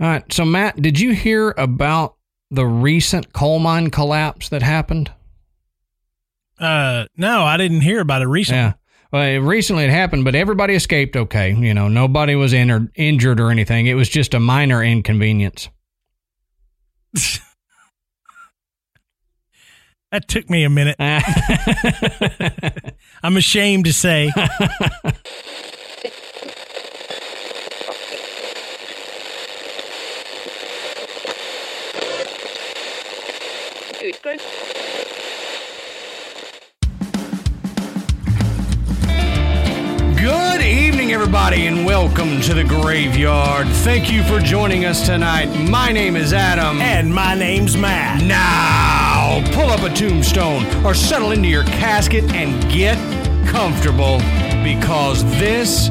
All right. So, Matt, did you hear about the recent coal mine collapse that happened? Uh, no, I didn't hear about it recently. Yeah. Well, it, recently it happened, but everybody escaped okay. You know, nobody was in injured or anything. It was just a minor inconvenience. that took me a minute. I'm ashamed to say. Good evening, everybody, and welcome to the graveyard. Thank you for joining us tonight. My name is Adam. And my name's Matt. Now, pull up a tombstone or settle into your casket and get comfortable because this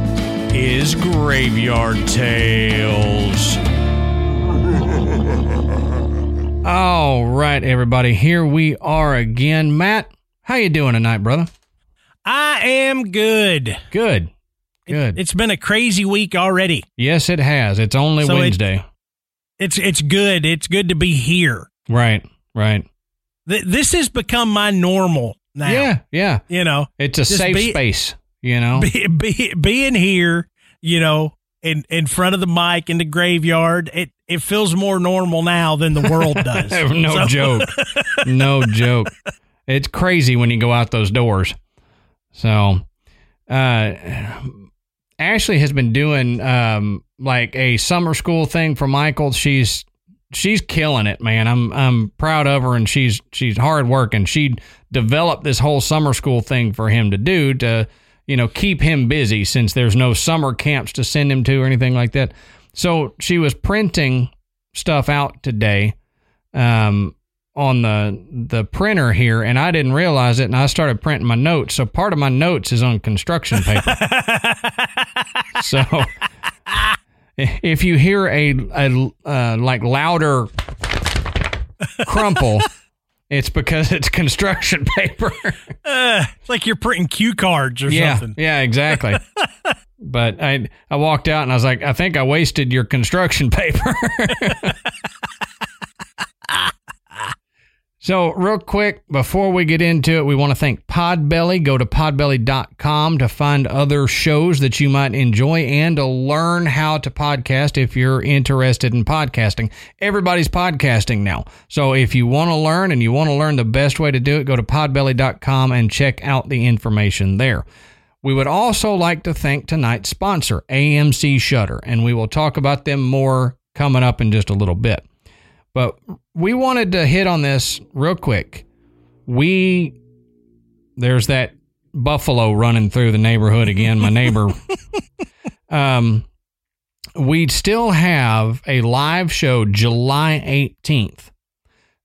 is Graveyard Tales. All right, everybody, here we are again. Matt, how you doing tonight, brother? I am good. Good. Good. It, has been a crazy week already. Yes, it has. It's only so Wednesday. It, it's it's good. It's good to be here. Right. Right. Th- this has become my normal now. Yeah. Yeah. You know, it's a safe be, space. You know, be, be, being here. You know, in in front of the mic in the graveyard. It it feels more normal now than the world does. no joke. no joke. It's crazy when you go out those doors. So, uh, Ashley has been doing um, like a summer school thing for Michael. She's she's killing it, man. I'm I'm proud of her, and she's she's hard working. She developed this whole summer school thing for him to do to you know keep him busy since there's no summer camps to send him to or anything like that. So she was printing stuff out today. Um, on the the printer here and I didn't realize it and I started printing my notes. So part of my notes is on construction paper. so if you hear a, a uh, like louder crumple, it's because it's construction paper. uh, it's like you're printing cue cards or yeah, something. Yeah, exactly. but I I walked out and I was like, I think I wasted your construction paper. So, real quick, before we get into it, we want to thank Podbelly. Go to podbelly.com to find other shows that you might enjoy and to learn how to podcast if you're interested in podcasting. Everybody's podcasting now. So, if you want to learn and you want to learn the best way to do it, go to podbelly.com and check out the information there. We would also like to thank tonight's sponsor, AMC Shudder, and we will talk about them more coming up in just a little bit. But we wanted to hit on this real quick. We there's that buffalo running through the neighborhood again. My neighbor. um, we still have a live show July 18th.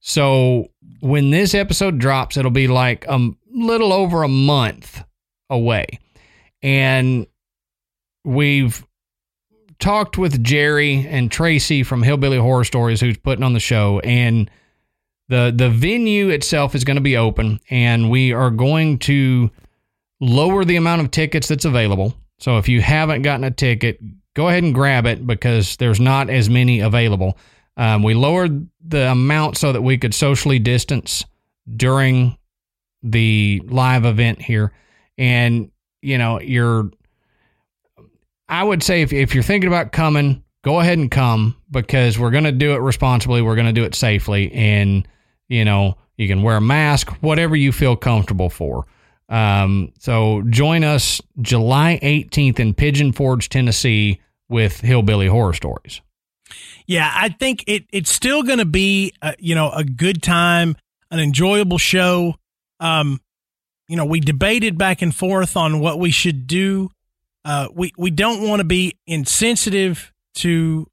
So when this episode drops, it'll be like a little over a month away. And we've talked with Jerry and Tracy from Hillbilly Horror Stories, who's putting on the show, and the the venue itself is going to be open, and we are going to lower the amount of tickets that's available. So if you haven't gotten a ticket, go ahead and grab it because there's not as many available. Um, we lowered the amount so that we could socially distance during the live event here, and you know you're I would say if, if you're thinking about coming, go ahead and come because we're going to do it responsibly. We're going to do it safely. And, you know, you can wear a mask, whatever you feel comfortable for. Um, so join us July 18th in Pigeon Forge, Tennessee with Hillbilly Horror Stories. Yeah, I think it, it's still going to be, a, you know, a good time, an enjoyable show. Um, you know, we debated back and forth on what we should do uh, we we don't want to be insensitive to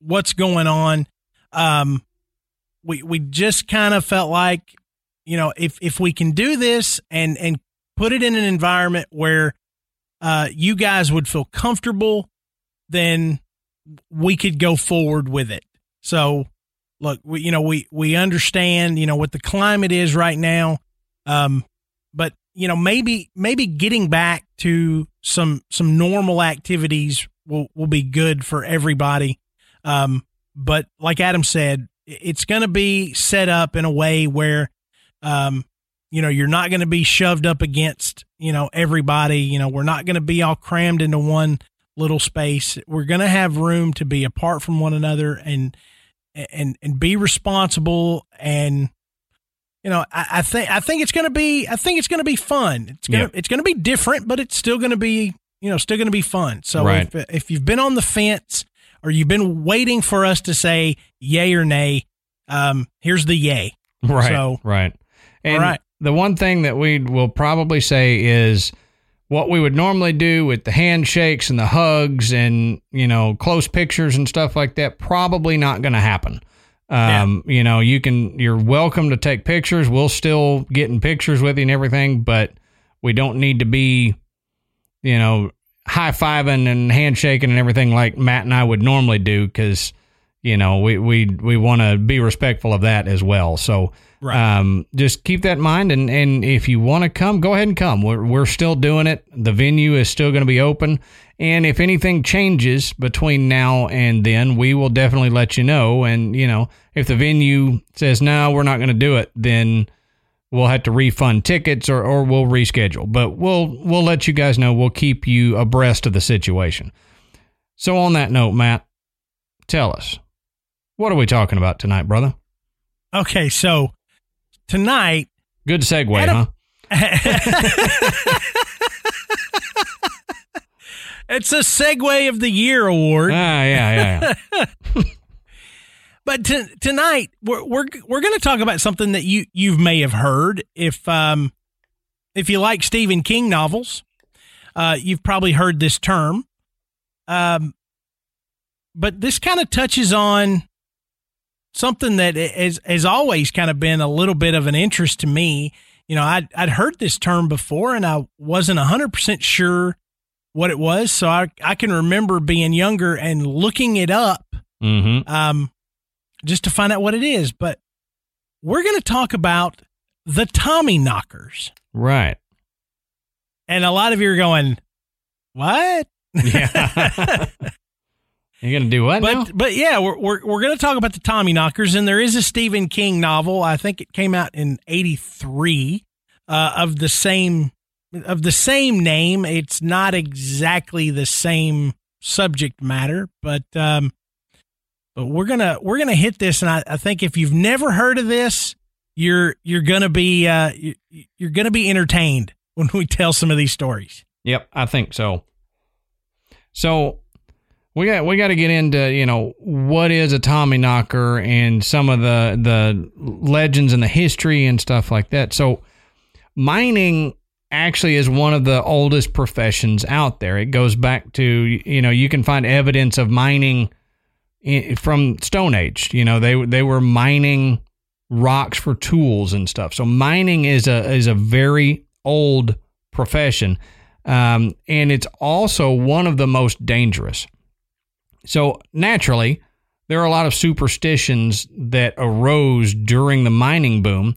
what's going on. Um, we we just kind of felt like, you know, if if we can do this and and put it in an environment where uh, you guys would feel comfortable, then we could go forward with it. So, look, we, you know, we we understand, you know, what the climate is right now. Um, but you know, maybe maybe getting back to some some normal activities will will be good for everybody. Um, but like Adam said, it's going to be set up in a way where, um, you know, you're not going to be shoved up against, you know, everybody. You know, we're not going to be all crammed into one little space. We're going to have room to be apart from one another and and and be responsible and you know I, I think I think it's going to be I think it's going to be fun. It's going to it's going to be different, but it's still going to be you know still going to be fun. So Right. if if you've been on the fence or you've been waiting for us to say yay or nay, um, here's the yay. Right. So- right. And All right. the one thing that we will probably say is what we would normally do with the handshakes and the hugs and, you know, close pictures and stuff like that, probably not going to happen. Um, you know, you can, you're welcome to take pictures. We'll still get in pictures with you and everything, but we don't need to be, you know, high fiving and handshaking and everything like Matt and I would normally do because, you know, we, we, we want to be respectful of that as well. So, Right. um, just keep that in mind, and and if you want to come, go ahead and come. We're we're still doing it. The venue is still going to be open, and if anything changes between now and then, we will definitely let you know. And you know, if the venue says no, we're not going to do it, then we'll have to refund tickets or or we'll reschedule. But we'll we'll let you guys know. We'll keep you abreast of the situation. So on that note, Matt, tell us what are we talking about tonight, brother? Okay, so tonight Good segue, Adam- huh? it's a segue of the Year award. Ah, yeah, yeah, yeah. But t- tonight we're we're we're going to talk about something that you you may have heard if um if you like Stephen King novels, uh, you've probably heard this term. Um, but this kind of touches on something that has has always kind of been a little bit of an interest to me. You know, I'd I'd heard this term before, and I wasn't hundred percent sure what it was. So I I can remember being younger and looking it up Mm-hmm. um, just to find out what it is. But we're going to talk about the Tommy knockers. Right. And a lot of you are going, what? Yeah. You're gonna do what now? But but yeah, we're we're, we're going to talk about the Tommy knockers, and there is a Stephen King novel. I think it came out in '83 uh, of the same of the same name. It's not exactly the same subject matter, but um, but we're gonna we're gonna hit this, and I, I think if you've never heard of this, you're you're gonna be uh, you, you're gonna be entertained when we tell some of these stories. Yep, I think so. So we got we got to get into you know what is a Tommy knocker and some of the the legends and the history and stuff like that. So mining actually is one of the oldest professions out there. It goes back to you know you can find evidence of mining i- from Stone Age. You know they they were mining rocks for tools and stuff. So mining is a is a very old profession, um, and it's also one of the most dangerous. So naturally, there are a lot of superstitions that arose during the mining boom,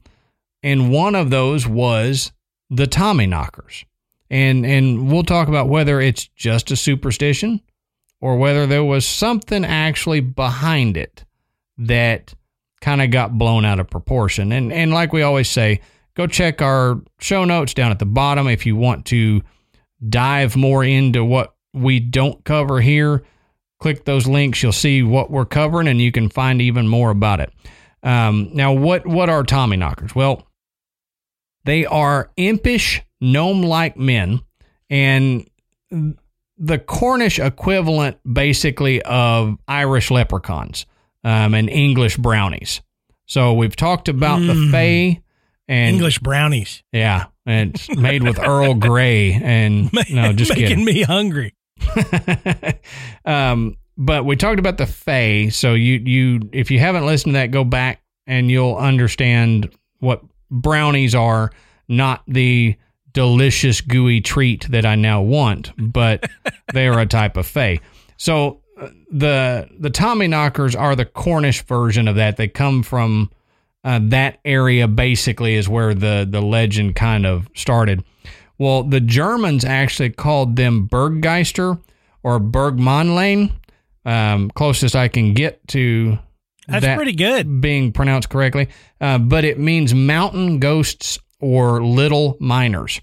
and one of those was the Tommy knockers. And and we'll talk about whether it's just a superstition or whether there was something actually behind it that kind of got blown out of proportion. And and like we always say, go check our show notes down at the bottom if you want to dive more into what we don't cover here. Click those links, you'll see what we're covering, and you can find even more about it. Um, now, what what are Tommy knockers? Well, they are impish gnome-like men, and the Cornish equivalent, basically, of Irish leprechauns um, and English brownies. So we've talked about the Mm. Fae and English brownies, yeah, and it's made with Earl Grey and no, just making kidding. me hungry. um, but we talked about the Fae, so you you if you haven't listened to that, go back and you'll understand what brownies are. Not the delicious gooey treat that I now want, but they are a type of Fae. So uh, the the Tommy knockers are the Cornish version of that. They come from uh, that area. Basically, is where the the legend kind of started. Well, the Germans actually called them Berggeister or Bergmannlein. Um, closest I can get to That's that pretty good. being pronounced correctly, uh, but it means mountain ghosts or little miners.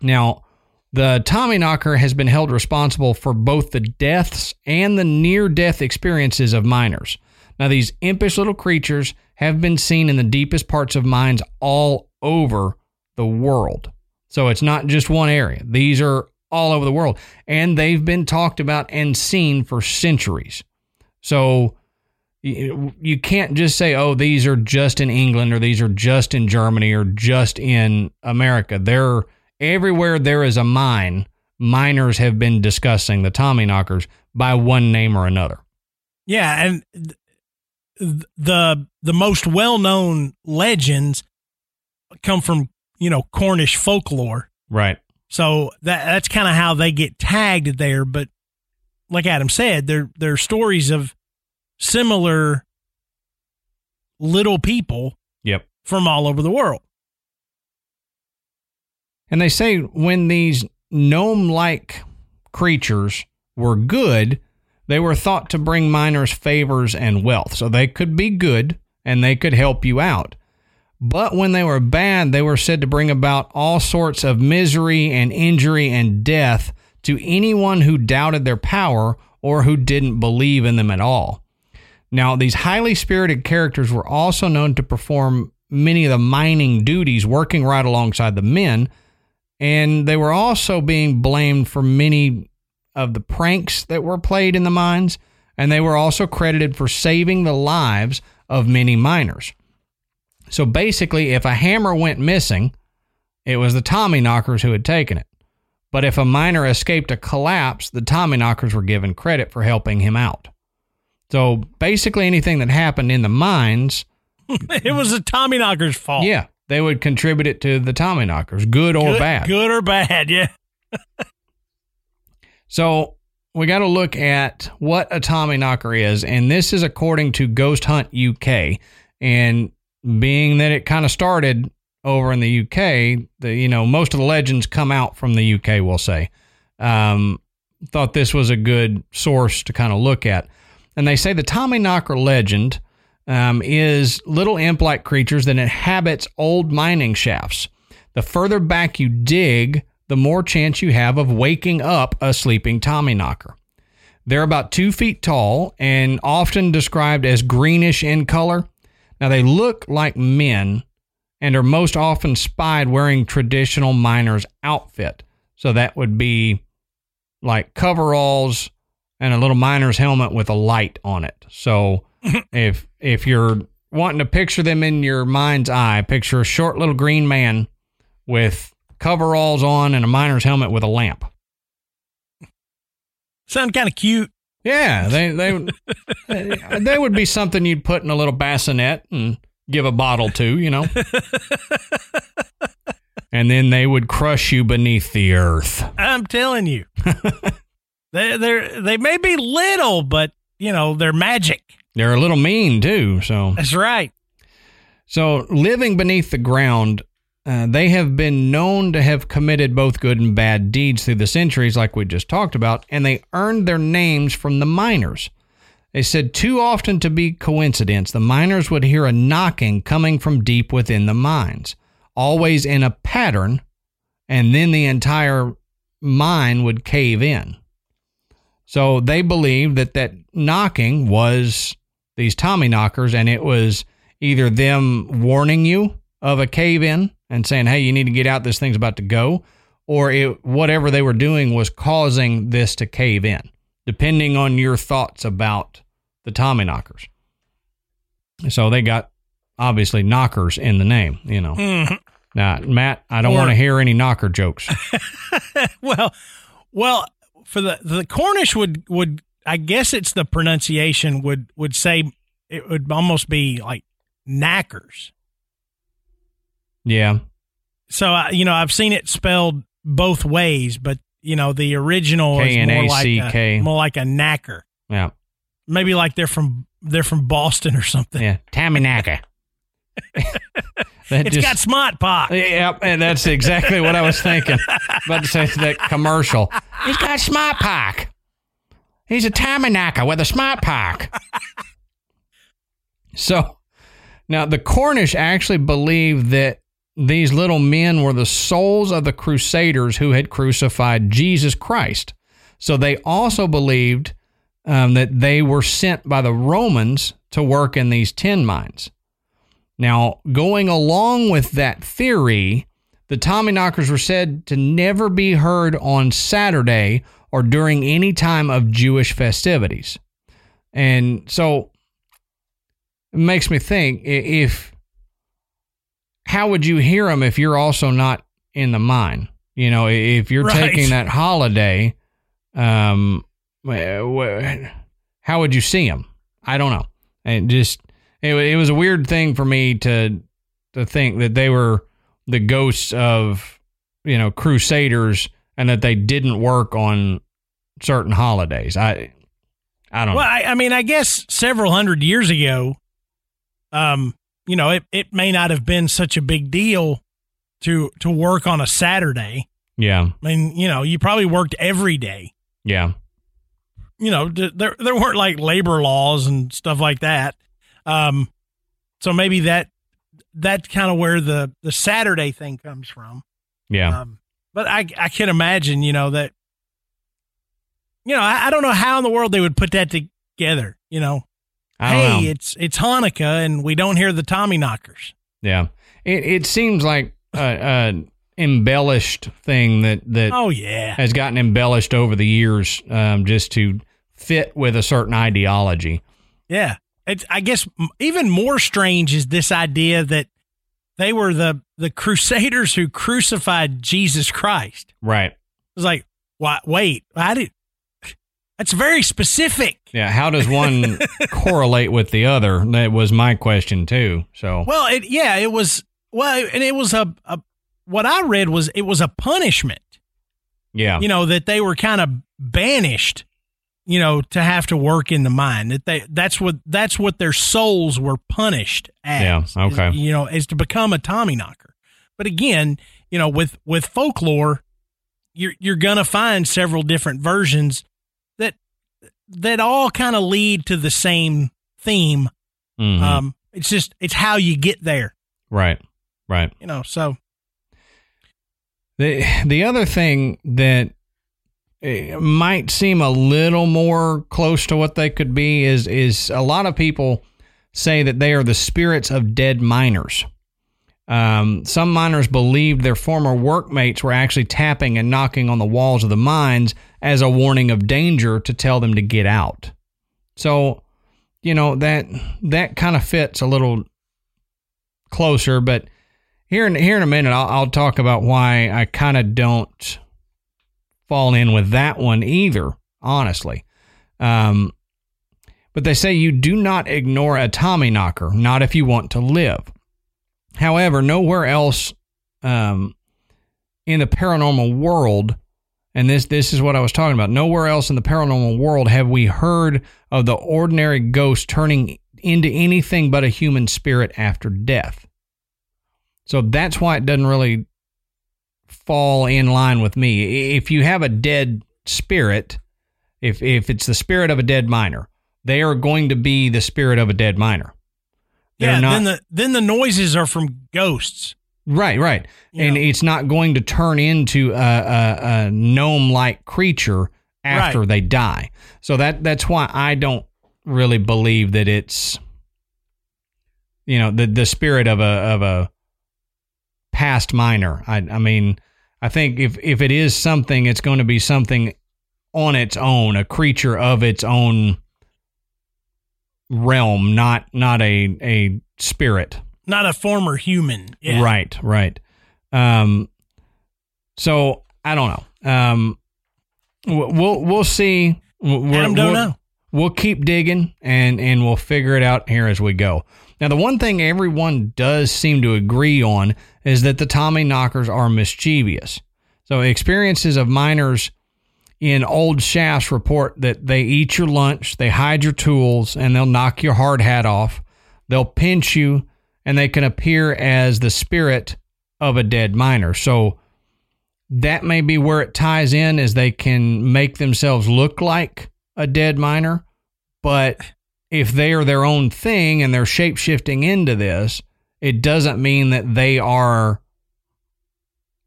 Now, the Tommyknocker has been held responsible for both the deaths and the near death experiences of miners. Now, these impish little creatures have been seen in the deepest parts of mines all over the world. So it's not just one area, these are all over the world. And they've been talked about and seen for centuries. So you, can't just say, oh, these are just in England or these are just in Germany or just in America. They're everywhere there is a mine. Miners have been discussing the Tommyknockers by one name or another. Yeah, and th- the the most well known legends come from you know Cornish folklore. Right. So that that's kind of how they get tagged there. But like Adam said, there there are stories of similar little people Yep. from all over the world. And they say when these gnome like creatures were good, they were thought to bring miners favors and wealth. So they could be good and they could help you out. But when they were bad, they were said to bring about all sorts of misery and injury and death to anyone who doubted their power or who didn't believe in them at all. Now, these highly spirited characters were also known to perform many of the mining duties, working right alongside the men, and they were also being blamed for many of the pranks that were played in the mines, and they were also credited for saving the lives of many miners. So basically, if a hammer went missing, it was the Tommyknockers who had taken it. But if a miner escaped a collapse, the Tommyknockers were given credit for helping him out. So basically, anything that happened in the mines, it was the Tommyknocker's fault. yeah, they would contribute it to the Tommyknockers, good or good, bad. good or bad. Yeah, So we got to look at what a Tommyknocker is, and this is according to Ghost Hunt UK. And being that it kind of started over in the UK, the you know most of the legends come out from the UK. We'll say. Um, thought this was a good source to kind of look at, and they say the Tommyknocker legend um, is little imp-like creatures that inhabits old mining shafts. The further back you dig, the more chance you have of waking up a sleeping Tommyknocker. They're about two feet tall and often described as greenish in color. Now, they look like men and are most often spied wearing traditional miner's outfit. So that would be like coveralls and a little miner's helmet with a light on it. So if if you're wanting to picture them in your mind's eye, picture a short little green man with coveralls on and a miner's helmet with a lamp. sound kind of cute. Yeah, they they they would be something you'd put in a little bassinet and give a bottle to, you know. and then they would crush you beneath the earth. I'm telling you, they they they may be little, but you know they're magic. They're a little mean too, so That's right. So, living beneath the ground, uh, they have been known to have committed both good and bad deeds through the centuries, like we just talked about, and they earned their names from the miners. They said too often to be coincidence, the miners would hear a knocking coming from deep within the mines, always in a pattern, and then the entire mine would cave in. So they believed that that knocking was these Tommy knockers, and it was either them warning you of a cave in and saying, "Hey, you need to get out. This thing's about to go," or it, whatever they were doing was causing this to cave in, depending on your thoughts about the Tommyknockers. So they got obviously knockers in the name, you know. Mhm. Now, Matt, I don't want to hear any knocker jokes. well, well, for the the Cornish would would I guess it's the pronunciation would would say it would almost be like knackers. Yeah, So you know I've seen it spelled both ways, but you know the original is more like a, more like a knacker. yeah, Maybe like they're from they're from Boston or something. yeah. Tommyknocker. that It's got smart pot. Yep, and that's exactly what I was thinking. About to say that commercial. He's got smart pack. He's a Tommyknocker with a smart pack. so now the Cornish actually believed that these little men were the souls of the crusaders who had crucified Jesus Christ. So they also believed um, that they were sent by the Romans to work in these tin mines. Now, going along with that theory, the Tommyknockers were said to never be heard on Saturday or during any time of Jewish festivities. And so it makes me think if how would you hear them if you're also not in the mine? You know, if you're Right. taking that holiday, um, how would you see them? I don't know. And just it, it was a weird thing for me to to think that they were the ghosts of you know crusaders and that they didn't work on certain holidays. I I don't Well, know. I, I mean, I guess several hundred years ago, um, you know, it, it may not have been such a big deal to to work on a Saturday. Yeah, I mean, you know, you probably worked every day. yeah, You know, there there weren't like labor laws and stuff like that. Um, so maybe that that's kind of where the the Saturday thing comes from. yeah. Um, but I I can imagine, you know, that you know, I, I don't know how in the world they would put that together. You know, hey, know. it's it's Hanukkah and we don't hear the Tommy knockers. Yeah, it it seems like a, embellished thing that that Oh yeah, has gotten embellished over the years, um, just to fit with a certain ideology. yeah. It's I guess even more strange is this idea that they were the the crusaders who crucified Jesus Christ. Right. It's like, why, wait, I did. That's very specific. Yeah. How does one correlate with the other? That was my question too. So Well, it yeah, it was well, and it was a, a what I read was it was a punishment. yeah, You know that they were kind of banished, you know, to have to work in the mine. That they that's what that's what their souls were punished as. Yeah, is, okay. you know, is to become a Tommy knocker. But again, you know, with with folklore, you're you're gonna find several different versions that all kind of lead to the same theme. Mhm. Um, it's just it's how you get there. right, right. you know so The the other thing that eh, might seem a little more close to what they could be is is a lot of people say that they are the spirits of dead miners. Um, some miners believed their former workmates were actually tapping and knocking on the walls of the mines as a warning of danger to tell them to get out. So, you know that that kind of fits a little closer, but here in here in a minute, I'll, I'll talk about why I kind of don't fall in with that one either. Honestly, um, but they say you do not ignore a Tommy knocker, not if you want to live. However, nowhere else um, in the paranormal world, and this this is what I was talking about. Nowhere else in the paranormal world have we heard of the ordinary ghost turning into anything but a human spirit after death. So that's why it doesn't really fall in line with me. If you have a dead spirit, if if it's the spirit of a dead miner, they are going to be the spirit of a dead miner. They're yeah not- then the then the noises are from ghosts Right, right. You and know. it's not going to turn into a, a, a gnome-like creature after Right. they die. So that that's why I don't really believe that it's you know the the spirit of a of a past miner. I I mean, I think if if it is something, it's going to be something on its own, a creature of its own realm, not not a a spirit. not a former human yeah. Right, right. Um, so I don't know. Um, we'll we'll see. We're- Adam don't we'll, know We'll keep digging and and we'll figure it out here as we go. Now, the one thing everyone does seem to agree on is that the Tommy knockers are mischievous. So experiences of miners in old shafts report that they eat your lunch, they hide your tools, and they'll knock your hard hat off. They'll pinch you, and they can appear as the spirit of a dead miner. So that may be where it ties in, is they can make themselves look like a dead miner, but if they are their own thing and they're shape shifting into this, it doesn't mean that they are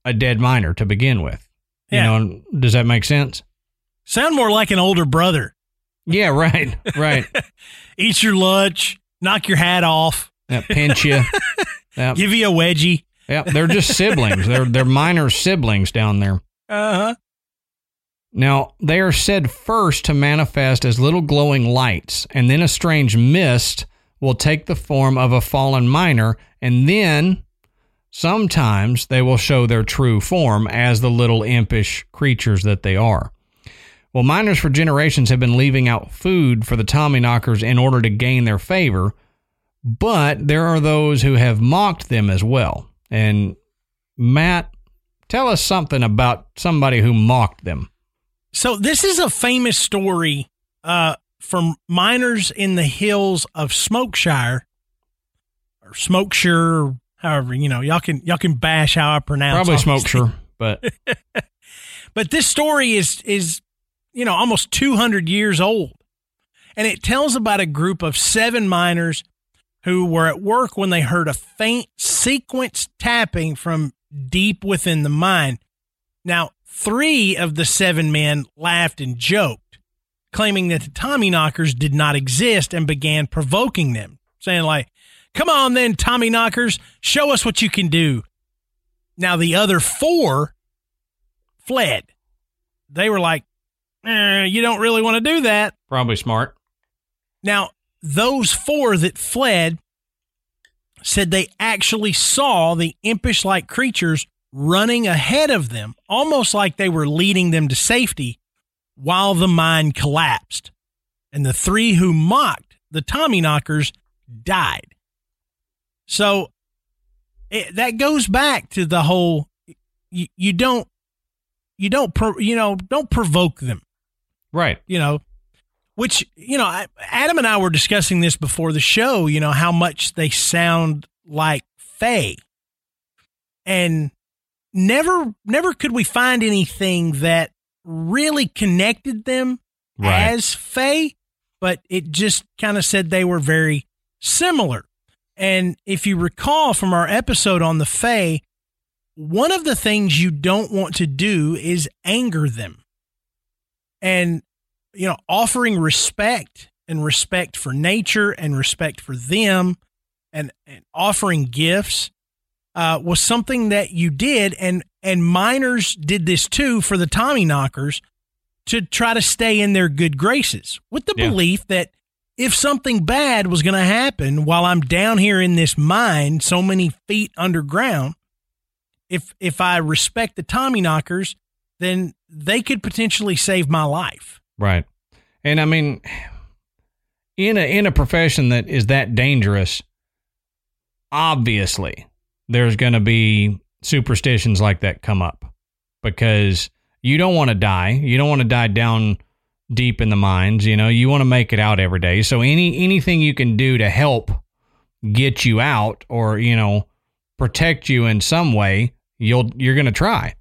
a dead miner to begin with. Yeah. You know, does that make sense? Sound more like an older brother. Yeah, right, right. Eat your lunch, knock your hat off, That pinch you. Yep. give you a wedgie. Yeah, they're just siblings. They're they're minor siblings down there. Uh huh. Now, they are said first to manifest as little glowing lights, and then a strange mist will take the form of a fallen miner, and then sometimes they will show their true form as the little impish creatures that they are. Well, miners for generations have been leaving out food for the Tommyknockers in order to gain their favor, but there are those who have mocked them as well. And Matt, tell us something about somebody who mocked them. So this is a famous story uh, from miners in the hills of Smokeshire or Smokeshire, however you know y'all can y'all can bash how I pronounce. Probably all smoke these sure, but But this story is is you know almost 200 years old. And it tells about a group of 7 miners who were at work when they heard a faint sequence tapping from deep within the mine. Now, 3 of the 7 men laughed and joked, claiming that the Tommyknockers did not exist and began provoking them, saying like, "Come on then, Tommyknockers, show us what you can do." Now, the other 4 fled. They were like, eh, you don't really want to do that. probably smart. Now, those four that fled said they actually saw the impish like creatures running ahead of them, almost like they were leading them to safety while the mine collapsed. And the three who mocked the Tommyknockers died. So it, that goes back to the whole you, you don't you don't pro, you know don't provoke them Right. you know, which, you know, Adam and I were discussing this before the show, you know, how much they sound like Fae. And never, never could we find anything that really connected them Right. as Fae, but it just kind of said they were very similar. And if you recall from our episode on the Fae, one of the things you don't want to do is anger them. And, you know, offering respect and respect for nature and respect for them and, and offering gifts uh, was something that you did. And, and miners did this too for the Tommy knockers to try to stay in their good graces with the Yeah. belief that if something bad was going to happen while I'm down here in this mine, so many feet underground, if if I respect the Tommy knockers, then they could potentially save my life. Right. And I mean in a in a profession that is that dangerous, obviously there's going to be superstitions like that come up because you don't want to die. You don't want to die down deep in the mines, you know. You want to make it out every day. So any anything you can do to help get you out or, you know, protect you in some way, you'll you're going to try.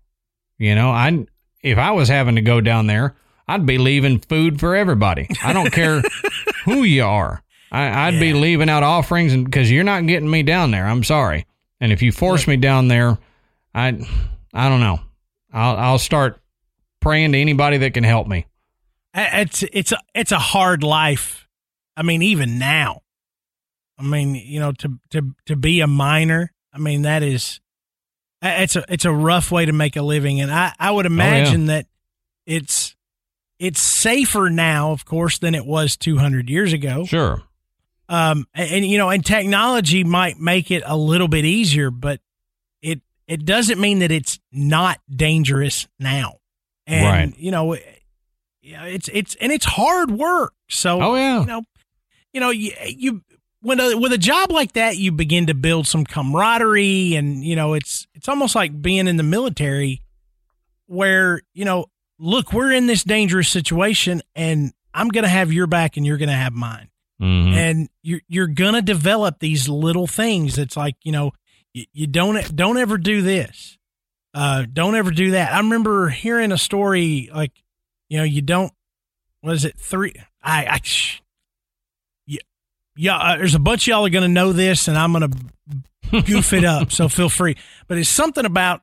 You know, I if I was having to go down there, I'd be leaving food for everybody. I don't care who you are. I, I'd be leaving out offerings, and because you're not getting me down there, I'm sorry. And if you force me down there, I, I don't know. I'll I'll start praying to anybody that can help me. It's it's a, it's a hard life. I mean, even now. I mean, you know, to to to be a miner. I mean, that is it's a it's a rough way to make a living, and I I would oh, imagine that it's it's safer now, of course, than it was 200 years ago. Sure. um and, and, you know and technology might make it a little bit easier but it it doesn't mean that it's not dangerous now and Right. you know yeah it's it's and it's hard work so Oh, yeah. you know you know you, you when a, with a job like that you begin to build some camaraderie and you know it's it's almost like being in the military where you know look we're in this dangerous situation and i'm going to have your back and you're going to have mine Mhm. and you're you're gonna develop these little things. It's like you know, you, you don't don't ever do this, uh, don't ever do that. I remember hearing a story like, you know, you don't what is it? Three. I, I yeah, yeah. Uh, there's a bunch of y'all are going to know this, and I'm going to goof it up. So feel free. But it's something about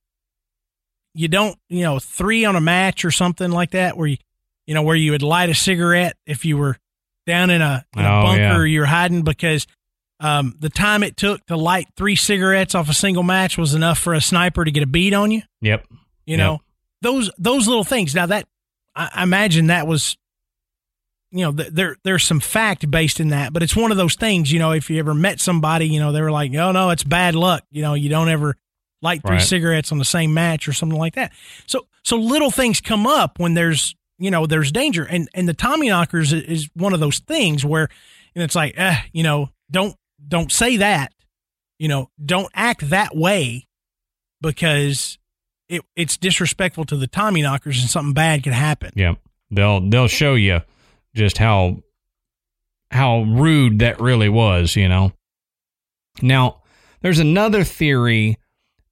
you don't, you know, three on a match or something like that, where you, you know, where you would light a cigarette if you were down in a, in a Oh, bunker yeah. or you're hiding because um, the time it took to light three cigarettes off a single match was enough for a sniper to get a bead on you. Yep. You Yep. know, those those little things. Now that I, I imagine that was, you know, th- there there's some fact based in that, but it's one of those things. You know, if you ever met somebody, you know, they were like, oh no, it's bad luck. You know, you don't ever light three Right. cigarettes on the same match or something like that. So so little things come up when there's you know there's danger, and and the Tommy knockers is, is one of those things where know, it's like, eh, you know, don't don't say that. You know, don't act that way because it, it's disrespectful to the Tommy knockers and something bad could happen. Yep. They'll they'll show you just how how rude that really was, you know. Now, there's another theory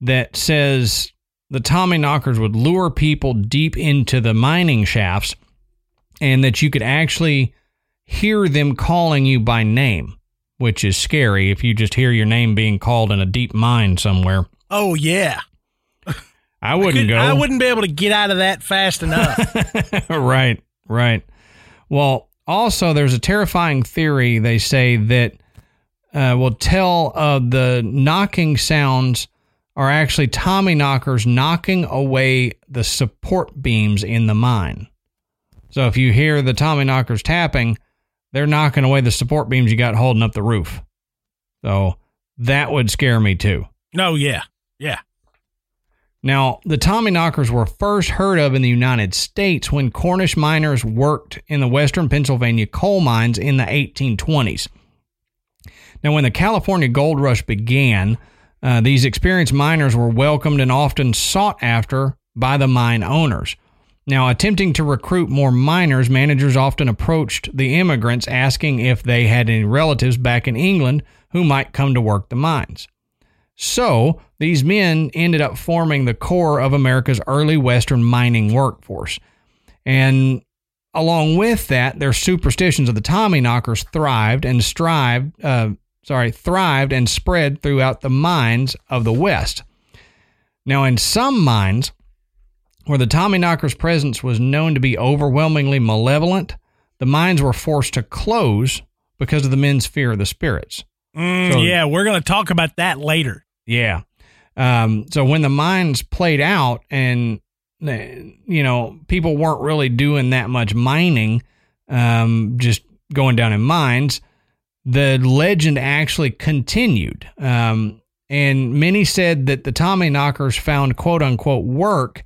that says the Tommy knockers would lure people deep into the mining shafts and that you could actually hear them calling you by name, which is scary if you just hear your name being called in a deep mine somewhere. Oh yeah, I wouldn't Could- go. I wouldn't be able to get out of that fast enough. right, right. Well, also, there's a terrifying theory they say that uh, will tell uh, the knocking sounds are actually Tommy knockers knocking away the support beams in the mine. So if you hear the Tommy knockers tapping, they're knocking away the support beams you got holding up the roof. So that would scare me too. no, yeah, yeah. Now, the Tommy knockers were first heard of in the United States when Cornish miners worked in the western Pennsylvania coal mines in the 1820s. Now, when the California gold rush began, uh, these experienced miners were welcomed and often sought after by the mine owners. Now, attempting to recruit more miners, managers often approached the immigrants asking if they had any relatives back in England who might come to work the mines. So, these men ended up forming the core of America's early Western mining workforce. And along with that, their superstitions of the Tommy knockers thrived and strived, uh, sorry, thrived and spread throughout the mines of the West. Now, in some mines, where the Tommy knockers' presence was known to be overwhelmingly malevolent, the mines were forced to close because of the men's fear of the spirits. Mm, So- yeah, we're going to talk about that later. Yeah. Um, so when the mines played out and, uh, you know, people weren't really doing that much mining, um, just going down in mines, the legend actually continued. Um, and many said that the Tommy knockers found quote unquote work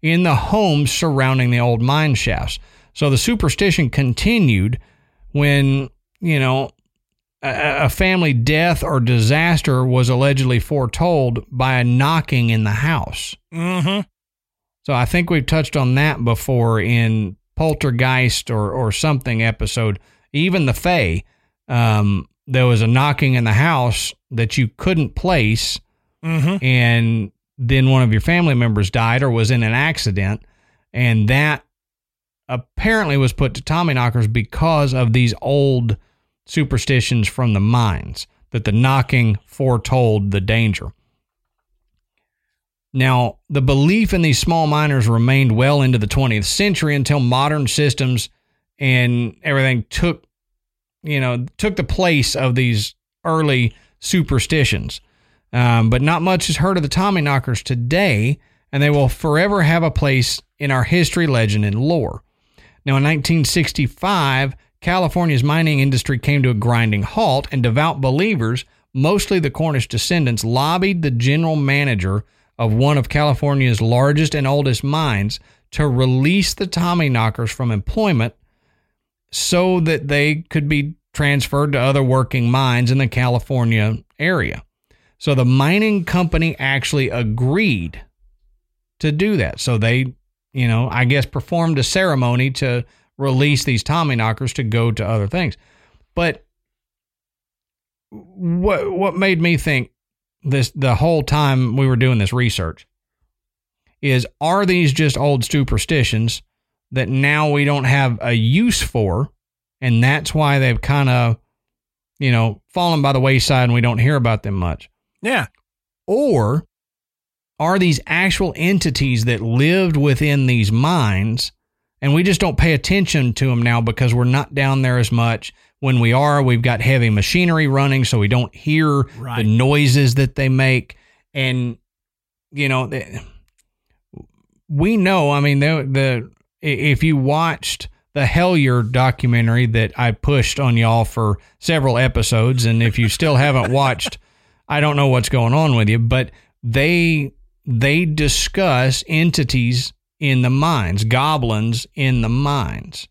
in the homes surrounding the old mine shafts. So the superstition continued when, you know, a a family death or disaster was allegedly foretold by a knocking in the house. Mm-hmm. So I think we've touched on that before in Poltergeist or, or something episode. Even the Fae, um, there was a knocking in the house that you couldn't place, Mm-hmm. and then one of your family members died or was in an accident, and that apparently was put to Tommy knockers because of these old superstitions from the mines that the knocking foretold the danger. Now, the belief in these small miners remained well into the 20th century until modern systems and everything took, you know, took the place of these early superstitions. Um, but not much is heard of the Tommy knockers today, and they will forever have a place in our history, legend, and lore. Now, in 1965, California's mining industry came to a grinding halt, and devout believers, mostly the Cornish descendants, lobbied the general manager of one of California's largest and oldest mines to release the Tommy knockers from employment so that they could be transferred to other working mines in the California area. So the mining company actually agreed to do that. So they, you know, I guess performed a ceremony to release these Tommy knockers to go to other things. But what what made me think this the whole time we were doing this research is are these just old superstitions that now we don't have a use for. And that's why they've kind of, you know, fallen by the wayside and we don't hear about them much. Yeah. Or are these actual entities that lived within these mines and we just don't pay attention to them now because we're not down there as much when we are we've got heavy machinery running so we don't hear Right. the noises that they make and you know we know i mean the the if you watched the Hellier documentary that I pushed on y'all for several episodes and if you still haven't watched I don't know what's going on with you but they they discuss entities in the mines goblins in the mines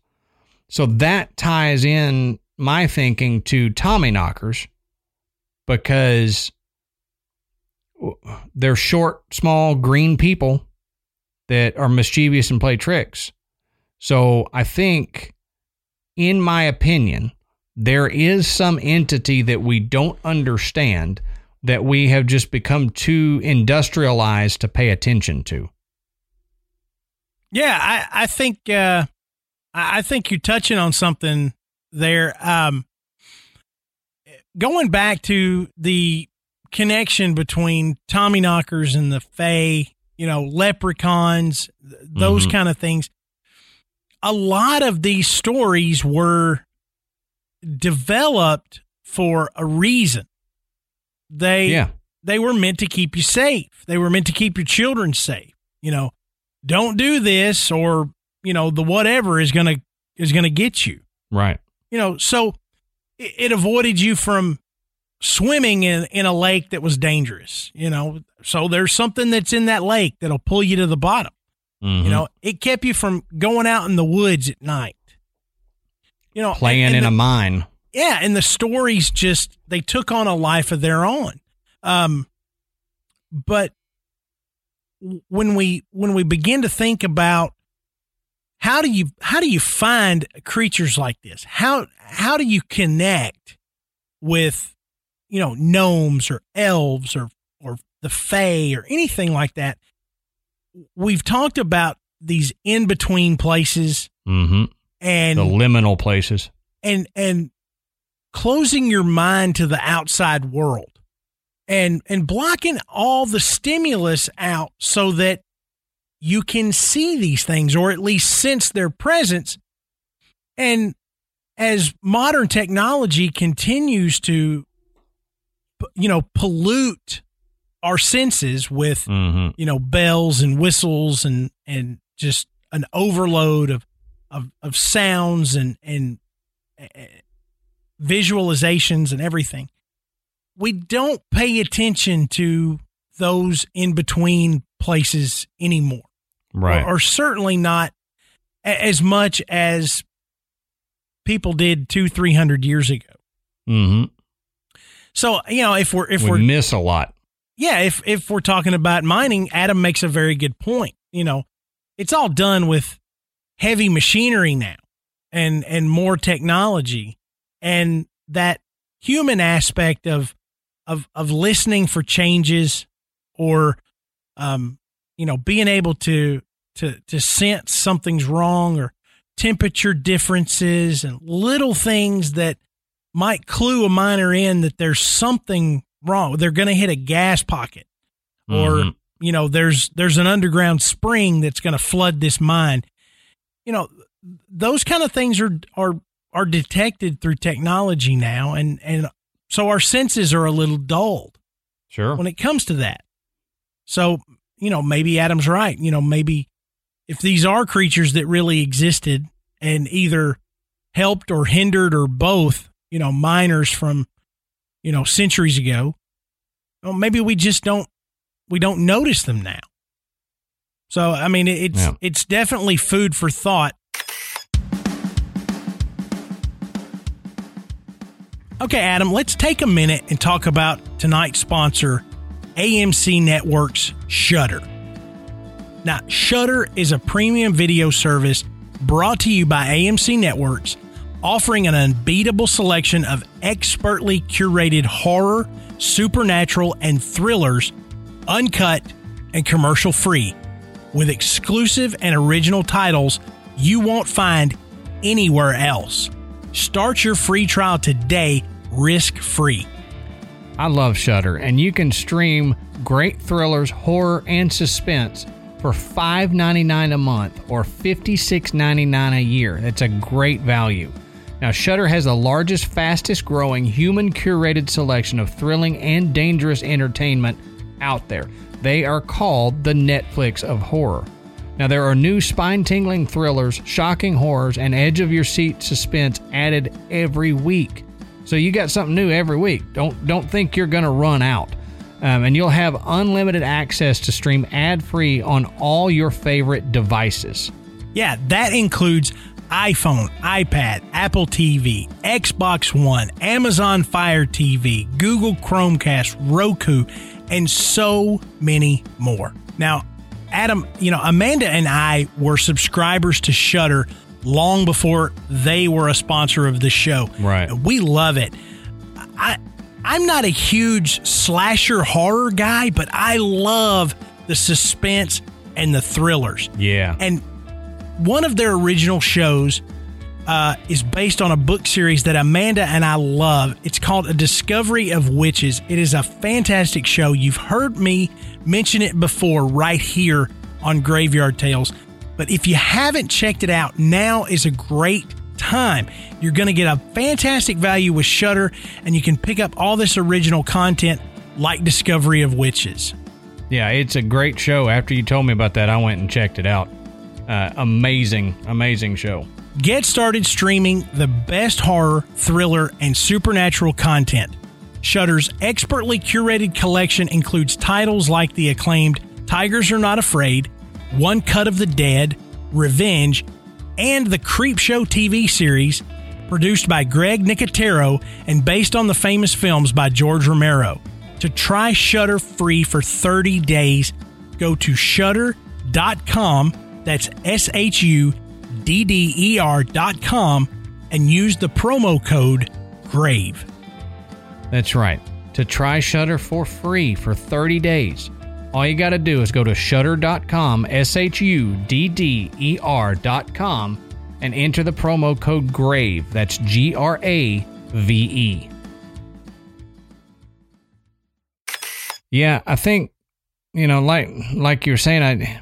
so that ties in my thinking to Tommy knockers because they're short, small, green people that are mischievous and play tricks. So I think, in my opinion, there is some entity that we don't understand that we have just become too industrialized to pay attention to. Yeah, I, I think uh, I think you're touching on something there. Um, going back to the connection between Tommy Knockers and the Fae, you know, leprechauns, th- those Mhm. kind of things. A lot of these stories were developed for a reason. They Yeah. they were meant to keep you safe. They were meant to keep your children safe. You know, don't do this or, you know, the whatever is going to is going to get you. Right. You know, so it, it avoided you from swimming in in a lake that was dangerous, you know. So there's something that's in that lake that'll pull you to the bottom. Mhm. You know, it kept you from going out in the woods at night. You know, playing and- and in the- a mine. yeah, and the stories just they took on a life of their own. Um, but when we when we begin to think about how do you how do you find creatures like this? How how do you connect with you know gnomes or elves or or the fae or anything like that? We've talked about these in between places hmm and The liminal places. and and closing your mind to the outside world and and blocking all the stimulus out so that you can see these things or at least sense their presence and as modern technology continues to you know pollute our senses with hmm you know bells and whistles and and just an overload of of, of sounds and and uh, visualizations and everything we don't pay attention to those in between places anymore Right. or, or certainly not a- as much as people did two three hundred years ago mm-hmm. so you know if we're if we we're miss a lot. Yeah, if if we're talking about mining, Adam makes a very good point. You know, it's all done with heavy machinery now and and more technology and that human aspect of of of listening for changes or um you know being able to to to sense something's wrong or temperature differences and little things that might clue a miner in that there's something wrong. They're going to hit a gas pocket or Mhm. you know there's there's an underground spring that's going to flood this mine. You know those kind of things are are are detected through technology now and and so our senses are a little dulled sure. when it comes to that. So, you know, maybe Adam's right. You know, maybe if these are creatures that really existed and either helped or hindered or both, you know, miners from, you know, centuries ago, well, maybe we just don't we don't notice them now. So, I mean, it's Yeah. it's definitely food for thought. Okay, Adam, let's take a minute and talk about tonight's sponsor, AMC Networks Shudder. Now, Shudder is a premium video service brought to you by AMC Networks, offering an unbeatable selection of expertly curated horror, supernatural, and thrillers, uncut and commercial free, with exclusive and original titles you won't find anywhere else. Start your free trial today, risk free. I love Shudder, and you can stream great thrillers, horror, and suspense for $5.99 a month or $56.99 a year. That's a great value. Now, Shudder has the largest, fastest growing human curated selection of thrilling and dangerous entertainment out there. They are called the Netflix of horror. Now, there are new spine tingling thrillers, shocking horrors, and edge of your seat suspense added every week. So you got something new every week. Don't don't think you're going to run out. Um, and you'll have unlimited access to stream ad free on all your favorite devices. Yeah, that includes iPhone, iPad, Apple TV, Xbox One, Amazon Fire TV, Google Chromecast, Roku, and so many more. Now, Adam, you know, Amanda and I were subscribers to Shudder long before they were a sponsor of the show. Right. We love it. I I'm not a huge slasher horror guy, but I love the suspense and the thrillers. Yeah. And one of their original shows uh, is based on a book series that Amanda and I love. It's called A Discovery of Witches. It is a fantastic show. You've heard me mention it before right here on Graveyard Tales. But if you haven't checked it out, now is a great time. You're going to get a fantastic value with Shudder, and you can pick up all this original content like Discovery of Witches. Yeah, it's a great show. After you told me about that, I went and checked it out. Uh, amazing, amazing show. Get started streaming the best horror, thriller, and supernatural content. Shudder's expertly curated collection includes titles like the acclaimed Tigers Are Not Afraid, One Cut of the Dead, Revenge, and the Creepshow TV series, produced by Greg Nicotero and based on the famous films by George Romero. To try Shudder free for 30 days, go to shudder.com that's S H U D D E R dot com and use the promo code GRAVE. That's right. To try Shudder for free for 30 days, all you got to do is go to shudder.com, S H U D D E R.com, and enter the promo code GRAVE. That's G R A V E. Yeah, I think, you know, like like you're saying, I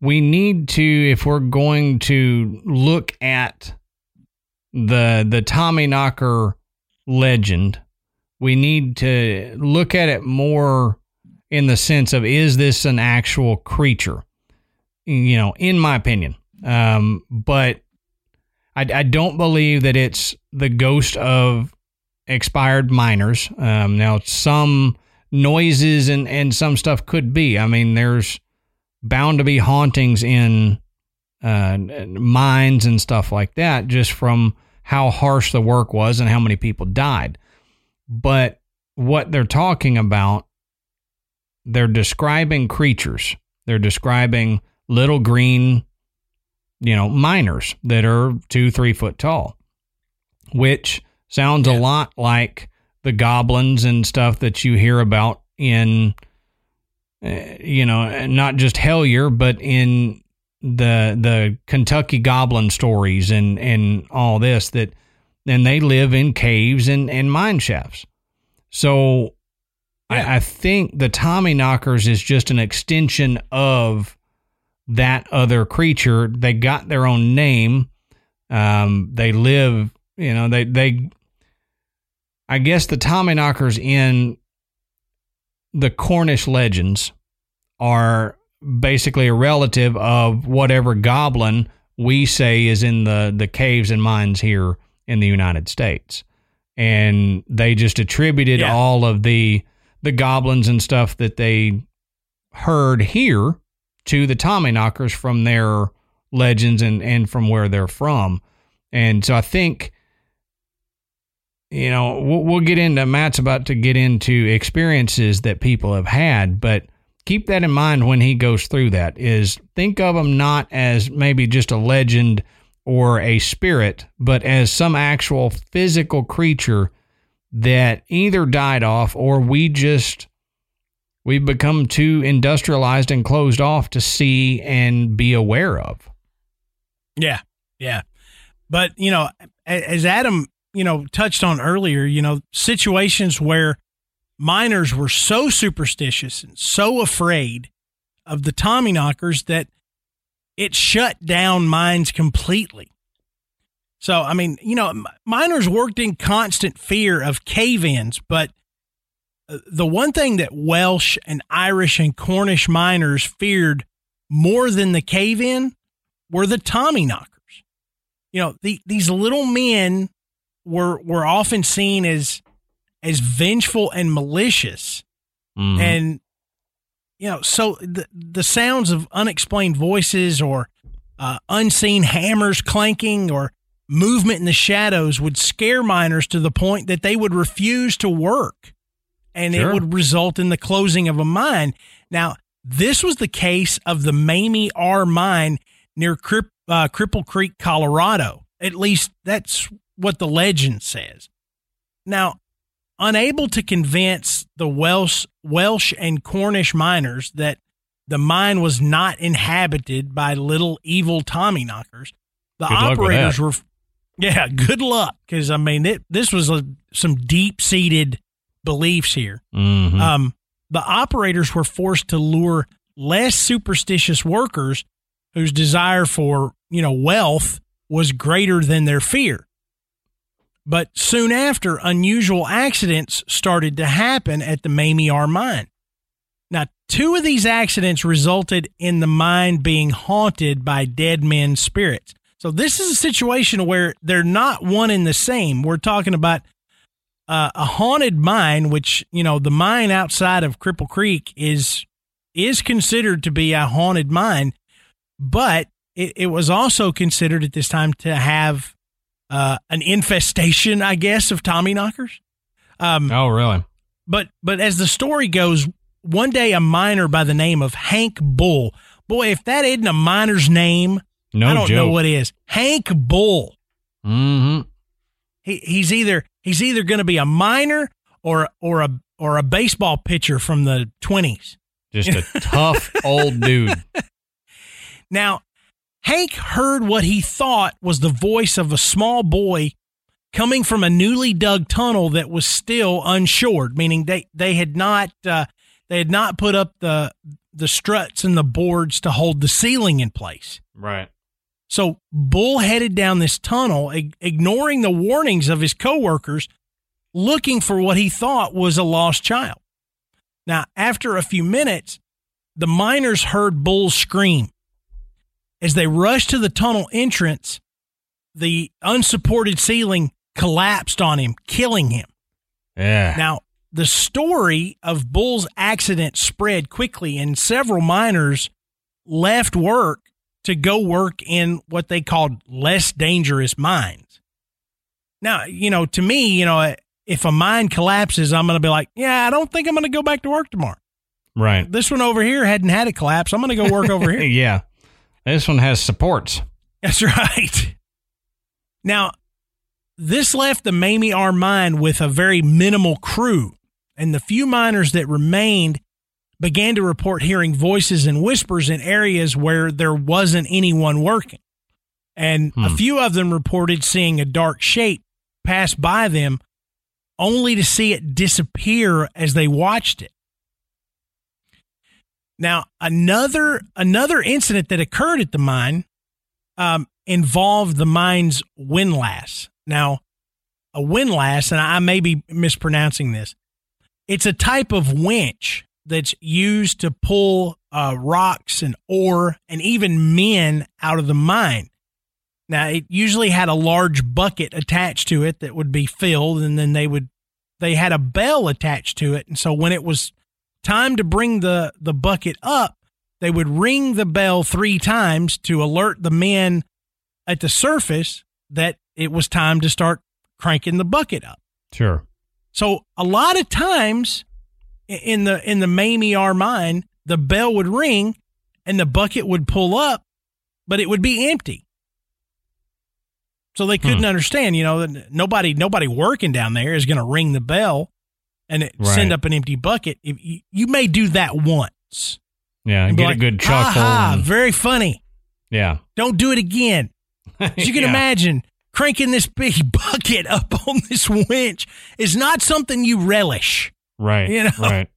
we need to if we're going to look at the the Tommy Knocker legend, we need to look at it more in the sense of is this an actual creature? You know, in my opinion. Um, but I, I don't believe that it's the ghost of expired miners. Um, now, some noises and, and some stuff could be. I mean, there's bound to be hauntings in uh, mines and stuff like that, just from how harsh the work was and how many people died. But what they're talking about, they're describing creatures. They're describing little green, you know, miners that are two, three foot tall, which sounds yeah. a lot like the goblins and stuff that you hear about in you know, not just Hellier, but in the the Kentucky Goblin stories and and all this that, and they live in caves and and mine shafts. So, yeah. I, I think the Tommy Knockers is just an extension of that other creature. They got their own name. Um, they live, you know, they they. I guess the Tommy Knockers in the Cornish legends are basically a relative of whatever goblin we say is in the, the caves and mines here in the United States. And they just attributed yeah. all of the the goblins and stuff that they heard here to the Tommy knockers from their legends and, and from where they're from. And so I think you know, we'll, we'll get into Matt's about to get into experiences that people have had, but keep that in mind when he goes through that is think of them not as maybe just a legend or a spirit, but as some actual physical creature that either died off or we just we've become too industrialized and closed off to see and be aware of. Yeah, yeah. But you know, as Adam, you know, touched on earlier, you know, situations where miners were so superstitious and so afraid of the Tommyknockers that it shut down mines completely. So, I mean, you know, miners worked in constant fear of cave ins, but uh, the one thing that Welsh and Irish and Cornish miners feared more than the cave in were the Tommyknockers. You know, the, these little men were were often seen as as vengeful and malicious. Mm-hmm. And you know, so the the sounds of unexplained voices or uh, unseen hammers clanking or movement in the shadows would scare miners to the point that they would refuse to work and sure. it would result in the closing of a mine. Now, this was the case of the Mamie R mine near Crip, uh, Cripple Creek, Colorado. At least that's what the legend says. Now, unable to convince the Welsh, Welsh and Cornish miners that the mine was not inhabited by little evil Tommyknockers, the good operators were, yeah, good luck because I mean it, this was a, some deep seated beliefs here. Mm-hmm. Um, the operators were forced to lure less superstitious workers whose desire for you know wealth was greater than their fear. But soon after, unusual accidents started to happen at the Mamie R mine. Now, two of these accidents resulted in the mine being haunted by dead men's spirits. So, this is a situation where they're not one and the same. We're talking about uh, a haunted mine, which, you know, the mine outside of Cripple Creek is is considered to be a haunted mine, but it, it was also considered at this time to have uh, an infestation, I guess, of Tommyknockers. Um, oh, really? But but as the story goes, one day a miner by the name of Hank Bull. Boy, if that isn't a miner's name, no I don't joke. know what is. Hank Bull. Mm-hmm. He he's either he's either going to be a miner or or a or a baseball pitcher from the twenties. Just a tough old dude. Now, Hank heard what he thought was the voice of a small boy coming from a newly dug tunnel that was still unshored, meaning they they had not uh, they had not put up the the struts and the boards to hold the ceiling in place. Right. So Bull headed down this tunnel, ignoring the warnings of his coworkers, looking for what he thought was a lost child. Now, after a few minutes, the miners heard Bull scream. As they rushed to the tunnel entrance, the unsupported ceiling collapsed on him, killing him. Yeah. Now, the story of Bull's accident spread quickly, and several miners left work to go work in what they called less dangerous mines. Now, you know, to me, you know, if a mine collapses, I'm going to be like, yeah, I don't think I'm going to go back to work tomorrow. Right. This one over here hadn't had a collapse. I'm going to go work over here. yeah. This one has supports. That's right. Now, this left the Mamie R mine with a very minimal crew, and the few miners that remained began to report hearing voices and whispers in areas where there wasn't anyone working. And hmm. a few of them reported seeing a dark shape pass by them, only to see it disappear as they watched it. Now, another another incident that occurred at the mine um, involved the mine's windlass. Now, a windlass, and I may be mispronouncing this. It's a type of winch that's used to pull uh, rocks and ore and even men out of the mine. Now, it usually had a large bucket attached to it that would be filled, and then they would they had a bell attached to it, and so when it was time to bring the, the bucket up, they would ring the bell three times to alert the men at the surface that it was time to start cranking the bucket up. Sure. So a lot of times in the in the Mamie R mine, the bell would ring and the bucket would pull up, but it would be empty. So they couldn't hmm. understand, you know, nobody nobody working down there is going to ring the bell and right. send up an empty bucket. If you, you may do that once. Yeah, and get like, a good chuckle. And, very funny. Yeah. Don't do it again. As you can Yeah. imagine, cranking this big bucket up on this winch is not something you relish. Right. You know? Right.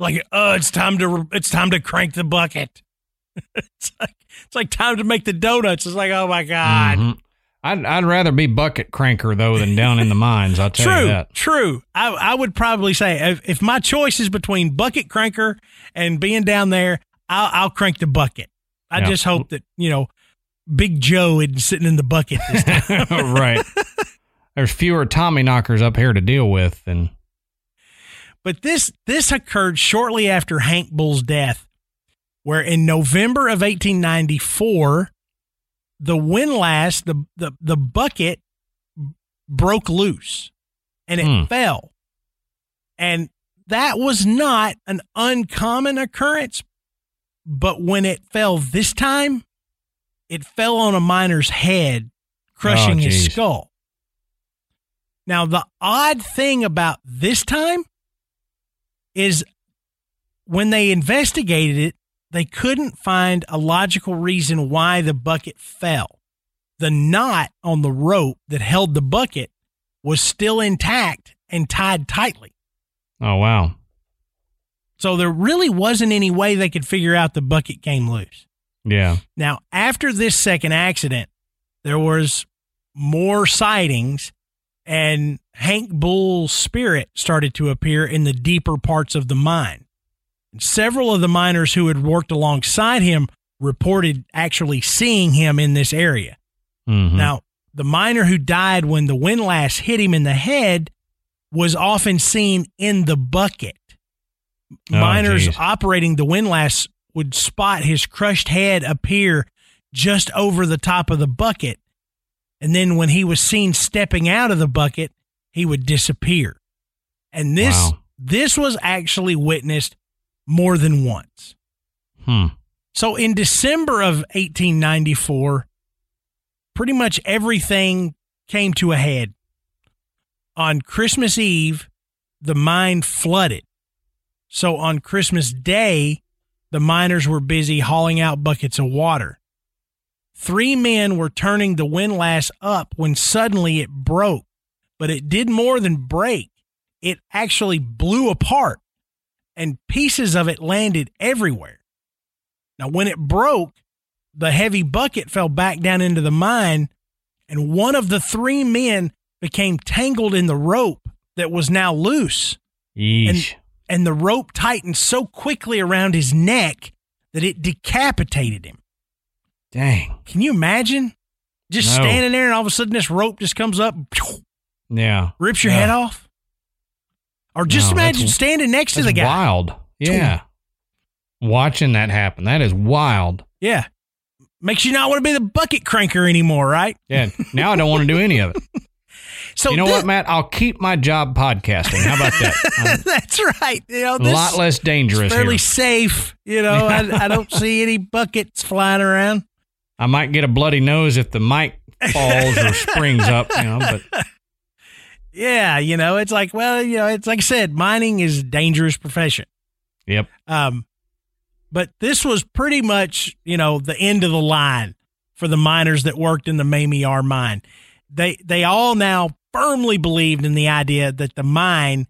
Like, oh, it's time to it's time to crank the bucket. it's like it's like time to make the donuts. It's like, oh my god. Mhm. I'd I'd rather be bucket cranker though than down in the mines. I'll tell True, you that. true. I, I would probably say if, if my choice is between bucket cranker and being down there, I'll, I'll crank the bucket. I Yeah. just hope that you know, Big Joe isn't sitting in the bucket this time. right. There's fewer Tommy knockers up here to deal with than but this this occurred shortly after Hank Bull's death, where in November of 1894, the windlass, the the the bucket broke loose, and it Hmm. fell, and that was not an uncommon occurrence. But when it fell this time, it fell on a miner's head, crushing Oh, his skull. Now, the odd thing about this time is when they investigated it, they couldn't find a logical reason why the bucket fell. The knot on the rope that held the bucket was still intact and tied tightly. Oh wow. So there really wasn't any way they could figure out the bucket came loose. Yeah. Now, after this second accident, there was more sightings and Hank Bull's spirit started to appear in the deeper parts of the mine. Several of the miners who had worked alongside him reported actually seeing him in this area. Mhm. Now, the miner who died when the windlass hit him in the head was often seen in the bucket. Oh, Miners geez. operating the windlass would spot his crushed head appear just over the top of the bucket. And then when he was seen stepping out of the bucket, he would disappear. And this Wow. this was actually witnessed more than once. Hmm. So in December of 1894, pretty much everything came to a head. On Christmas Eve, the mine flooded. So on Christmas Day, the miners were busy hauling out buckets of water. Three men were turning the windlass up when suddenly it broke, but it did more than break. It actually blew apart and pieces of it landed everywhere. Now, when it broke, the heavy bucket fell back down into the mine, and one of the three men became tangled in the rope that was now loose. Yeesh. And the rope tightened so quickly around his neck that it decapitated him. Dang. Can you imagine? Just No. standing there, and all of a sudden, this rope just comes up, Yeah. rips your Yeah. head off. Or just No, imagine standing next to the guy. wild. Yeah. Watching that happen. That is wild. Yeah. Makes you not want to be the bucket cranker anymore, right? Yeah. Now I don't want to do any of it. So you know thi- what, Matt? I'll keep my job podcasting. How about that? Um, that's right. You know, a lot less dangerous fairly here. safe. You know, I, I don't see any buckets flying around. I might get a bloody nose if the mic falls or springs up, you know, but Yeah, you know, it's like, well, you know, it's like I said, mining is a dangerous profession. yep. Um, but this was pretty much, you know, the end of the line for the miners that worked in the Mamie R mine. They they all now firmly believed in the idea that the mine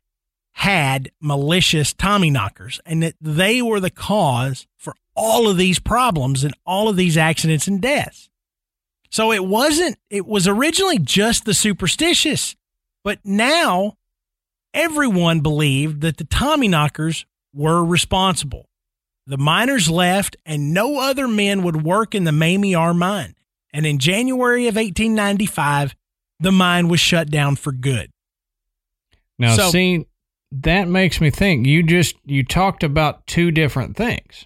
had malicious Tommy knockers and that they were the cause for all of these problems and all of these accidents and deaths. So it wasn't it was originally just the superstitious, but now everyone believed that the Tommy knockers were responsible. The miners left, and no other men would work in the Mamie R mine. And in January of 1895, the mine was shut down for good. Now, So- see, that makes me think. You just you talked about two different things.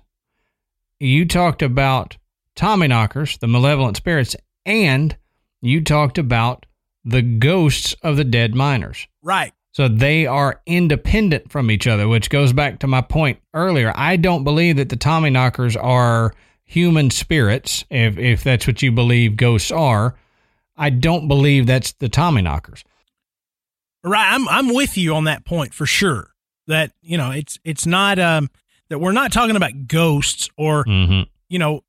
You talked about Tommy knockers, the malevolent spirits, and you talked about the ghosts of the dead miners. Right. So they are independent from each other, which goes back to my point earlier. I don't believe that the Tommy knockers are human spirits, if if that's what you believe ghosts are. I don't believe that's the Tommy knockers. Right. I'm I'm with you on that point for sure. That, you know, it's it's not um that we're not talking about ghosts or Mm-hmm. you know,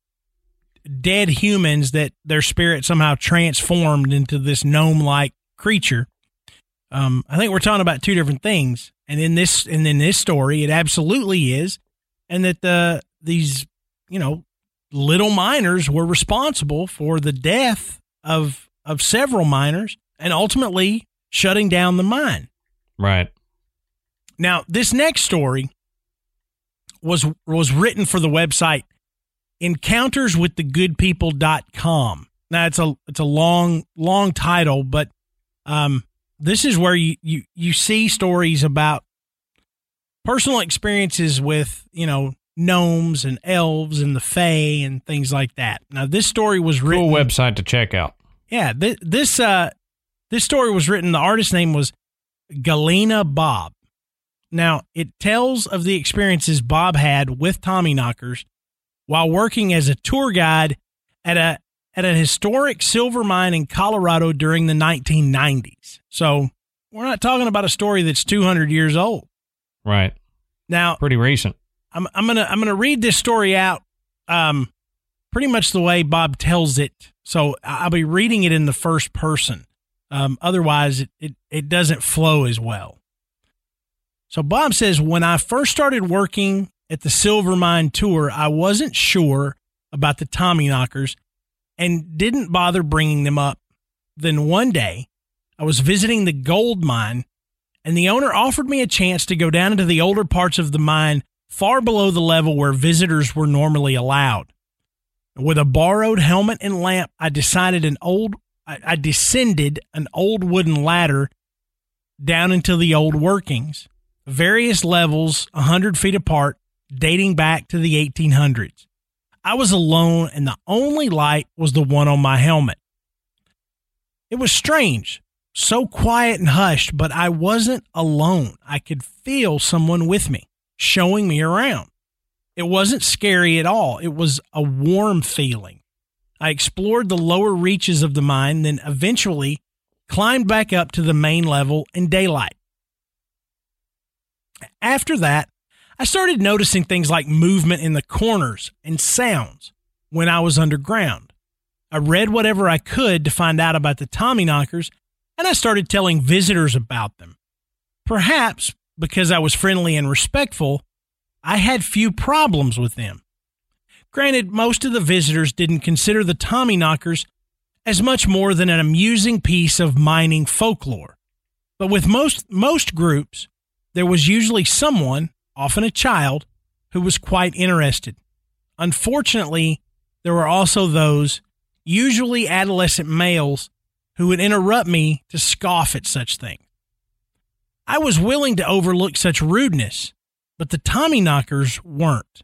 dead humans that their spirit somehow transformed into this gnome like creature. Um, I think we're talking about two different things. And in this and in this story, it absolutely is. And that the these, you know, little miners were responsible for the death of of several miners and ultimately shutting down the mine. Right. Now, this next story was was written for the website encounterswiththegoodpeople.com. Now it's a it's a long long title, but um this is where you you you see stories about personal experiences with, you know, gnomes and elves and the fae and things like that. Now this story was written Cool website to check out. Yeah, th- this uh this story was written the artist's name was Galena Bob. Now, it tells of the experiences Bob had with Tommyknockers while working as a tour guide at a at a historic silver mine in Colorado during the 1990s. So, we're not talking about a story that's 200 years old. Right. Now, Pretty recent. I'm I'm gonna I'm gonna read this story out, um, pretty much the way Bob tells it. So I'll be reading it in the first person. Um, otherwise, it, it it doesn't flow as well. So Bob says, when I first started working at the Silver Mine tour, I wasn't sure about the Tommyknockers and didn't bother bringing them up. Then one day, I was visiting the gold mine, and the owner offered me a chance to go down into the older parts of the mine far below the level where visitors were normally allowed. With a borrowed helmet and lamp, I decided an old I descended an old wooden ladder down into the old workings, various levels, a hundred feet apart, dating back to the 1800s. I was alone, and the only light was the one on my helmet. It was strange, so quiet and hushed, but I wasn't alone. I could feel someone with me, showing me around. It wasn't scary at all. It was a warm feeling. I explored the lower reaches of the mine, then eventually climbed back up to the main level in daylight. After that, I started noticing things like movement in the corners and sounds when I was underground. I read whatever I could to find out about the Tommyknockers, and I started telling visitors about them. Perhaps because I was friendly and respectful, I had few problems with them. Granted, most of the visitors didn't consider the Tommyknockers as much more than an amusing piece of mining folklore. But with most most groups, there was usually someone, often a child, who was quite interested. Unfortunately, there were also those, usually adolescent males, who would interrupt me to scoff at such things. I was willing to overlook such rudeness, but the Tommyknockers weren't.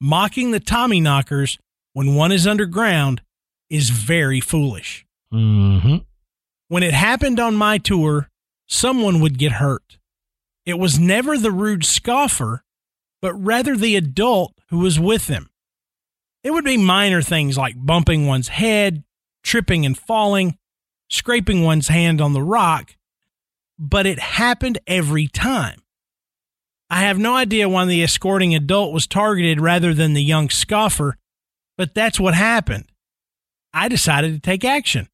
Mocking the Tommyknockers when one is underground is very foolish. Mm-hmm. When it happened on my tour, someone would get hurt. It was never the rude scoffer, but rather the adult who was with them. It would be minor things like bumping one's head, tripping and falling, scraping one's hand on the rock, but it happened every time. I have no idea why the escorting adult was targeted rather than the young scoffer, but that's what happened. I decided to take action.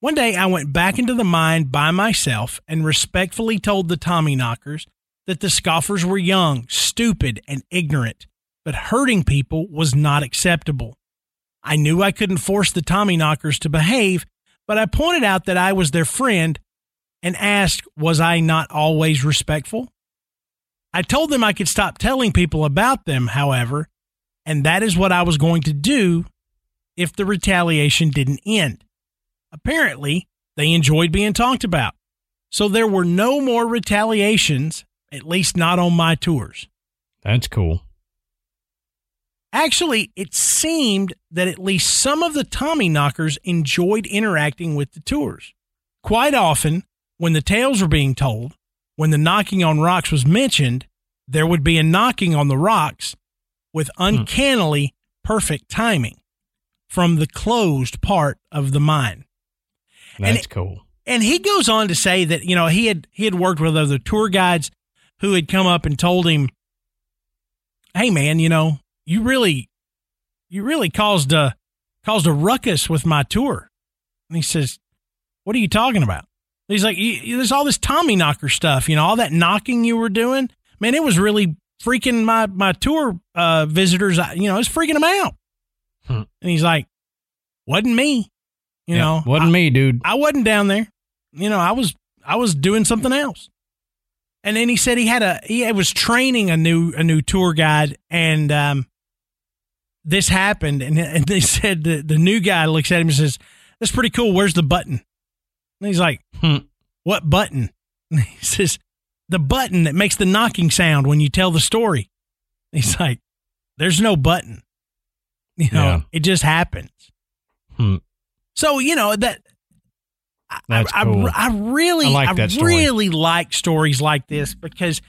One day I went back into the mine by myself and respectfully told the Tommyknockers that the scoffers were young, stupid, and ignorant, but hurting people was not acceptable. I knew I couldn't force the Tommyknockers to behave, but I pointed out that I was their friend and asked, was I not always respectful? I told them I could stop telling people about them, however, and that is what I was going to do if the retaliation didn't end. Apparently, they enjoyed being talked about. So there were no more retaliations, at least not on my tours. That's cool. Actually, it seemed that at least some of the Tommy knockers enjoyed interacting with the tours. Quite often, when the tales were being told, when the knocking on rocks was mentioned, there would be a knocking on the rocks with hmm. uncannily perfect timing from the closed part of the mine. That's it- cool. And he goes on to say that, you know, he had he had worked with other tour guides who had come up and told him, "Hey man, you know, you really you really caused a caused a ruckus with my tour. And he says, What are you talking about? He's like, There's all this Tommy knocker stuff, you know, all that knocking you were doing. Man, it was really freaking my, my tour uh, visitors, you know, it's freaking them out. Hmm. And he's like, Wasn't me. You yeah, know, wasn't I, me, dude. I wasn't down there. You know, I was I was doing something else. And then he said he had a he was training a new a new tour guide, and um, this happened, and, and they said the the new guy looks at him and says, "That's pretty cool. Where's the button?" And he's like, hmm. "What button?" And he says, "The button that makes the knocking sound when you tell the story." And he's like, "There's no button. You know, yeah. it just happens." Hmm. So you know that that's I, cool. I, I really, I, like I really like stories like this because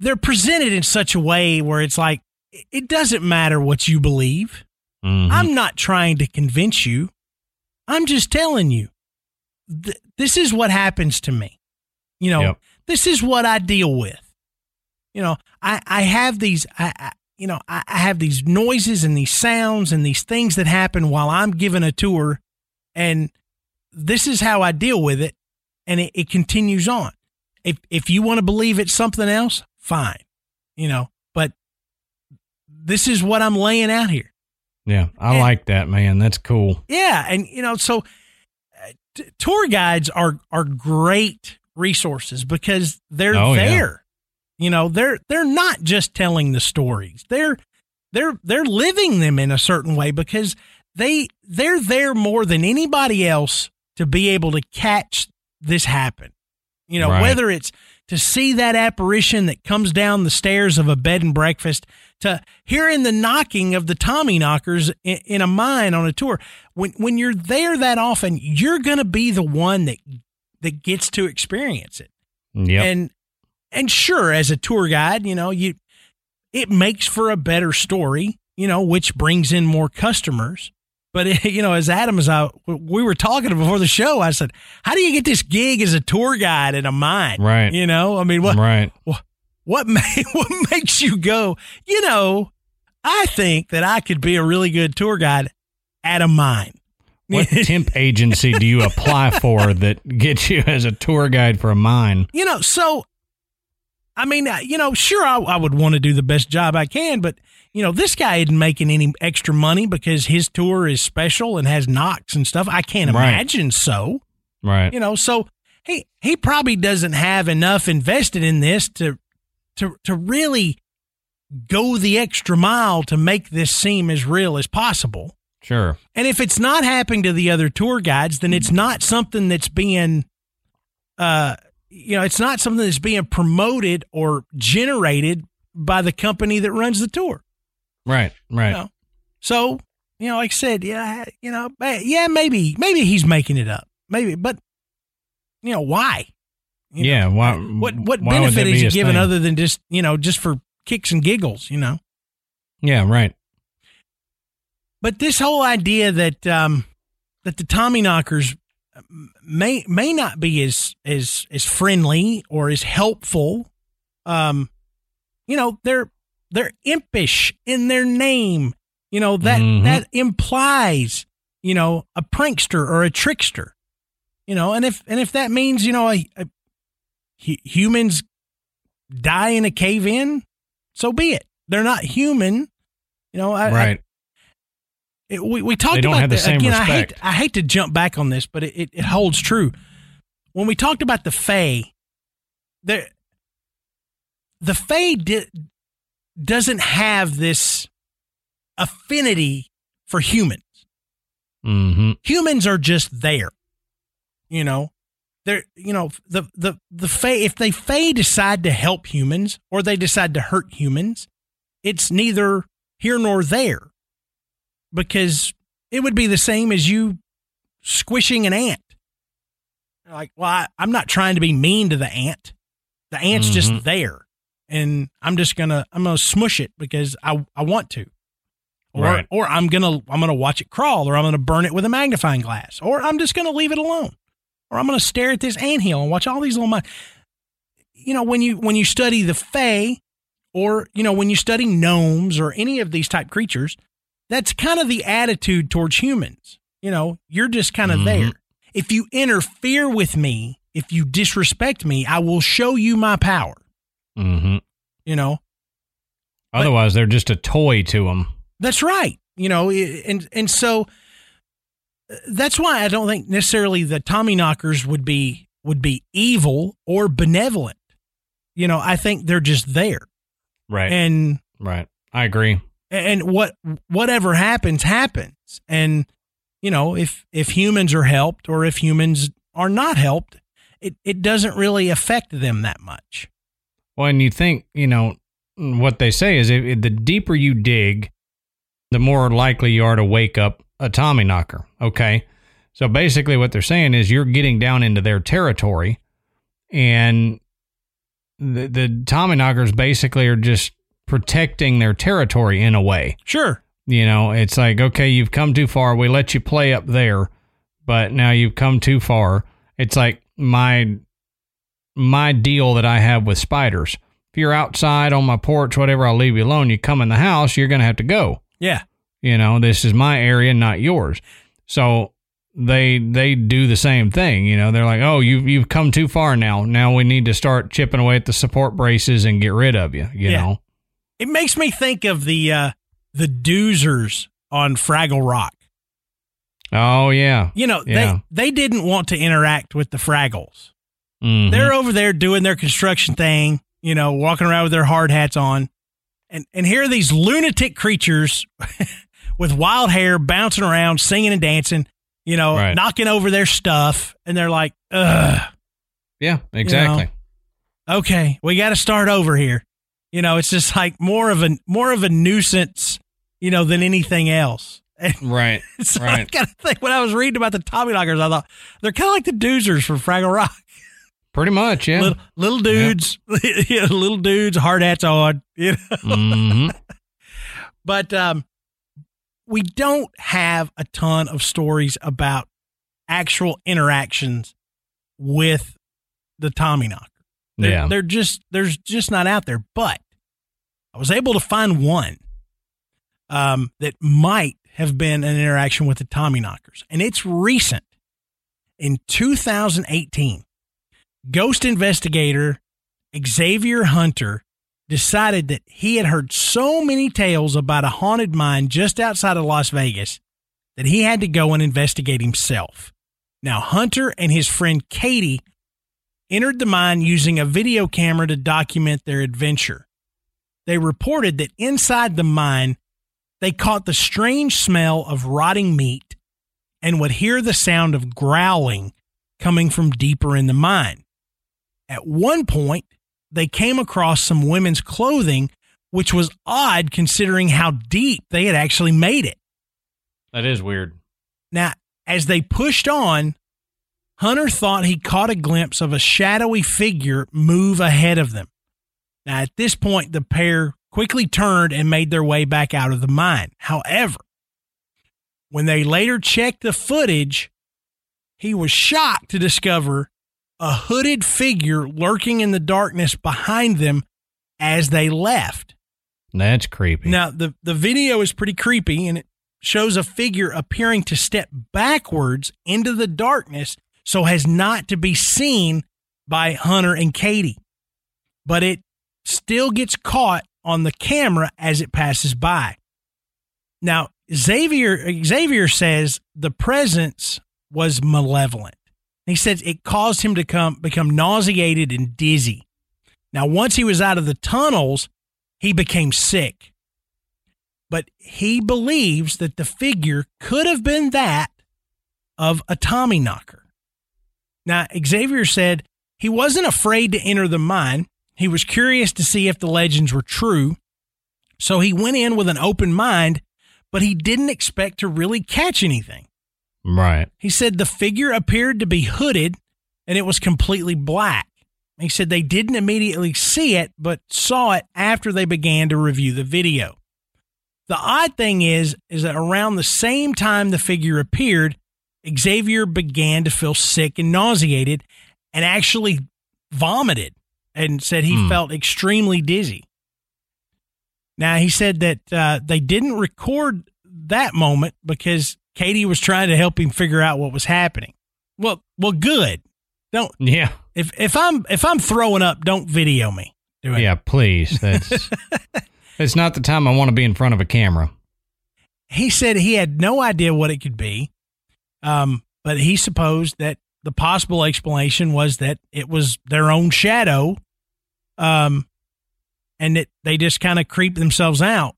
they're presented in such a way where it's like it doesn't matter what you believe. Mm-hmm. I'm not trying to convince you. I'm just telling you. Th- this is what happens to me. You know, yep. this is what I deal with. You know, I I have these I, I you know I, I have these noises and these sounds and these things that happen while I'm giving a tour, and this is how I deal with it. And it, it continues on. If, if you want to believe it's something else, fine, you know, but this is what I'm laying out here. Yeah. I and, like that, man. That's cool. Yeah. And, you know, so uh, t- tour guides are, are great resources because they're oh, there. Yeah. You know, they're, they're not just telling the stories. They're, they're, they're living them in a certain way because they, they're there more than anybody else to be able to catch this happen. You know, right. whether it's to see that apparition that comes down the stairs of a bed and breakfast, to hearing the knocking of the Tommy knockers in, in a mine on a tour. When when you're there that often, you're going to be the one that that gets to experience it. Yep. And and sure, as a tour guide, you know you it makes for a better story, you know, which brings in more customers. But you know, as Adam as I we were talking before the show, I said, "How do you get this gig as a tour guide in a mine?" Right. You know, I mean, what? Right. What, what, may, what makes you go? You know, I think that I could be a really good tour guide at a mine. What temp agency do you apply for that gets you as a tour guide for a mine? You know, so I mean, uh, you know, sure, I, I would want to do the best job I can, but you know, this guy isn't making any extra money because his tour is special and has knocks and stuff. I can't right. imagine so. Right. You know, so he he probably doesn't have enough invested in this to to to really go the extra mile to make this seem as real as possible. Sure. And if it's not happening to the other tour guides, then it's not something that's being uh you know, it's not something that's being promoted or generated by the company that runs the tour. Right, right. You know? So, you know, like I said, yeah, you know, yeah, maybe, maybe he's making it up, maybe, but you know, why? You yeah, know, why? What what why benefit is he given other than just you know just for kicks and giggles? You know. Yeah, right. But this whole idea that um, that the Tommy knockers may may not be as as as friendly or as helpful. Um, you know, they're they're impish in their name. You know, that mm-hmm. that implies, you know, a prankster or a trickster. You know, and if and if that means, you know, a, a, humans die in a cave in, so be it. They're not human. You know, I, right. I, it, we, we talked about this again. Respect. I hate I hate to jump back on this, but it, it, it holds true. When we talked about the Fae, there the Fae did doesn't have this affinity for humans. Mm-hmm. Humans are just there. You know, they're you know the the the Fae. If they Fae decide to help humans or they decide to hurt humans, it's neither here nor there, because it would be the same as you squishing an ant. Like, well, I, am not trying to be mean to the ant. The ant's mm-hmm. just there and I'm just gonna I'm gonna smush it because I I want to, or right. or I'm gonna I'm gonna watch it crawl, or I'm gonna burn it with a magnifying glass, or I'm just gonna leave it alone, or I'm gonna stare at this anthill and watch all these little. You know, when you when you study the Fae, or you know when you study gnomes or any of these type creatures, that's kind of the attitude towards humans. You know, you're just kind of Mhm. there. If you interfere with me, if you disrespect me, I will show you my power. Hmm You know, Otherwise, they're just a toy to them. That's right. You know, and and so uh, that's why I don't think necessarily the Tommy knockers would be would be evil or benevolent. You know, I think they're just there. Right. And right. I agree. and what whatever happens happens. And you know, if if humans are helped or if humans are not helped, it it doesn't really affect them that much. Well, and you think, you know, what they say is if, if the deeper you dig, the more likely you are to wake up a Tommy knocker. Okay. So basically, what they're saying is you're getting down into their territory, and the, the Tommy knockers basically are just protecting their territory in a way. Sure. You know, it's like, okay, you've come too far. We let you play up there, but now you've come too far. It's like my my deal that I have with spiders. If you're outside on my porch, whatever, I'll leave you alone. You come in the house, you're gonna have to go. Yeah. You know, this is my area, not yours. So they they do the same thing. You know, they're like, oh, you you've come too far now. Now we need to start chipping away at the support braces and get rid of you. You Yeah. know, It makes me think of the uh the doozers on Fraggle Rock. oh yeah, You know, Yeah. they they didn't want to interact with the Fraggles. Mhm. They're over there doing their construction thing, you know, walking around with their hard hats on. And and here are these lunatic creatures with wild hair bouncing around, singing and dancing, you know, Right. knocking over their stuff. And they're like, ugh, yeah, exactly. okay, we got to start over here. You know, it's just like more of a more of a nuisance, you know, than anything else. And Right. so I Right. got to think when I was reading about the Tommy Knockers, I thought they're kind of like the Doozers from Fraggle Rock. Pretty much, yeah. Little, little dudes, know, little dudes, hard hats on. You know? hmm But um, we don't have a ton of stories about actual interactions with the Tommy Knocker. They're, Yeah. they're just there's just not out there. But I was able to find one um, that might have been an interaction with the Tommy Knockers, and it's recent. In 2018, ghost investigator Xavier Hunter decided that he had heard so many tales about a haunted mine just outside of Las Vegas that he had to go and investigate himself. Now, Hunter and his friend Katie entered the mine using a video camera to document their adventure. They reported that inside the mine, they caught the strange smell of rotting meat and would hear the sound of growling coming from deeper in the mine. At one point, they came across some women's clothing, which was odd considering how deep they had actually made it. That is weird. Now, as they pushed on, Hunter thought he caught a glimpse of a shadowy figure move ahead of them. Now, at this point, the pair quickly turned and made their way back out of the mine. However, when they later checked the footage, he was shocked to discover a hooded figure lurking in the darkness behind them as they left. That's creepy. Now, the, the video is pretty creepy and it shows a figure appearing to step backwards into the darkness so as not to be seen by Hunter and Katie. But it still gets caught on the camera as it passes by. Now, Xavier Xavier says the presence was malevolent. He says it caused him to come become nauseated and dizzy. Now, once he was out of the tunnels, he became sick. But he believes that the figure could have been that of a Tommy knocker. Now, Xavier said he wasn't afraid to enter the mine. He was curious to see if the legends were true. So he went in with an open mind, but he didn't expect to really catch anything. Right. He said the figure appeared to be hooded and it was completely black. He said they didn't immediately see it, but saw it after they began to review the video. The odd thing is, is that around the same time the figure appeared, Xavier began to feel sick and nauseated and actually vomited and said he Hmm. felt extremely dizzy. Now, he said that uh, they didn't record that moment because Katie was trying to help him figure out what was happening. Well, well, good. Don't Yeah. if if I'm if I'm throwing up, don't video me. it. Yeah, please. That's it's not the time I want to be in front of a camera. He said he had no idea what it could be, um, but he supposed that the possible explanation was that it was their own shadow, um, and that they just kind of creep themselves out.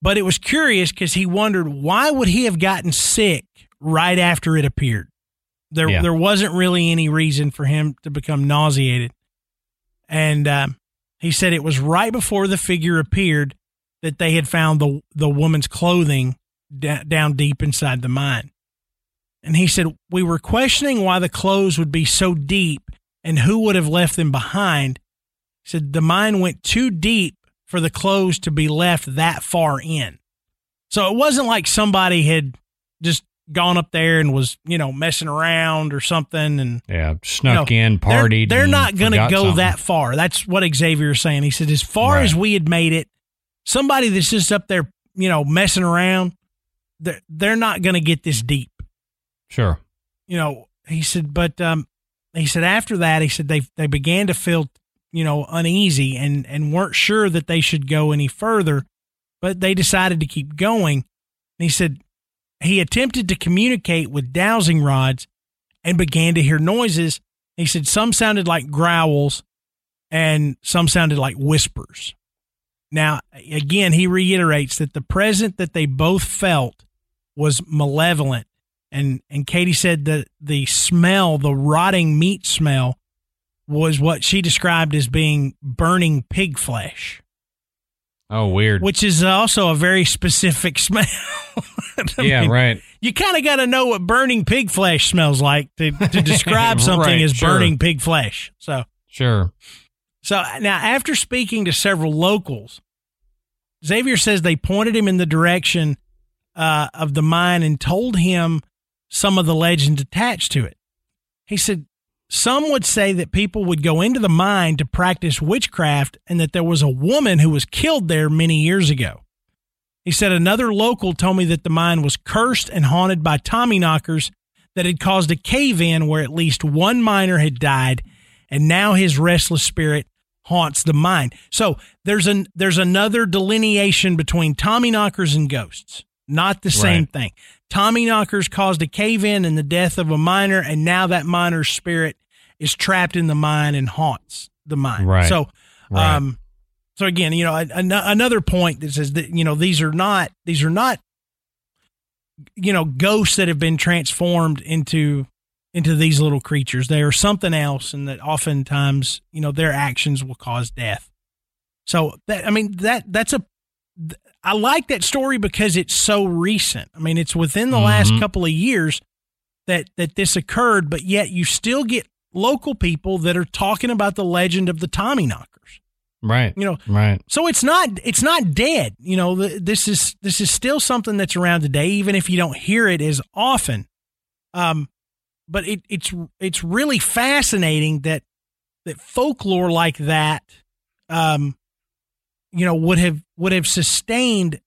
But it was curious because he wondered why would he have gotten sick right after it appeared. There, Yeah. there wasn't really any reason for him to become nauseated, and um, he said it was right before the figure appeared that they had found the the woman's clothing da- down deep inside the mine. And he said we were questioning why the clothes would be so deep and who would have left them behind. He said the mine went too deep for the clothes to be left that far in. So it wasn't like somebody had just gone up there and was, you know, messing around or something and Yeah, snuck No, in, they're- They're, and not going to go something. that far. That's what Xavier is saying. He said, as far Right. as we had made it, somebody that's just up there, you know, messing around, they're, they're not going to get this deep. Sure. You know, he said, but um, he said after that, he said they they began to feel, you know, uneasy and and weren't sure that they should go any further, but they decided to keep going. And he said he attempted to communicate with dowsing rods and began to hear noises. He said some sounded like growls and some sounded like whispers. Now, again, he reiterates that the present that they both felt was malevolent. And, and Katie said that the smell, the rotting meat smell, was what she described as being burning pig flesh, Oh, weird. which is also a very specific smell. Yeah, mean, right. you kind of got to know what burning pig flesh smells like to, to describe something Right, as sure. burning pig flesh. So, Sure. so now after speaking to several locals, Xavier says they pointed him in the direction uh, of the mine and told him some of the legends attached to it. He said some would say that people would go into the mine to practice witchcraft and that there was a woman who was killed there many years ago. He said another local told me that the mine was cursed and haunted by Tommy knockers that had caused a cave in where at least one miner had died, and now his restless spirit haunts the mine. So there's an there's another delineation between Tommy knockers and ghosts. Not the same Right. thing. Tommy knockers caused a cave in and the death of a miner, and now that miner's spirit is trapped in the mine and haunts the mine. Right. So Right. um, so again, you know, an- another point that says that you know these are not these are not you know ghosts that have been transformed into into these little creatures. They are something else, and that oftentimes you know their actions will cause death. So that I mean that that's a I like that story because it's so recent. I mean, it's within the last Mhm. couple of years that that this occurred, but yet you still get local people that are talking about the legend of the Tommy knockers. Right. You know, Right. so it's not it's not dead. You know, th- this is this is still something that's around today, even if you don't hear it as often. Um, but it, it's it's really fascinating that that folklore like that, um, you know, would have would have sustained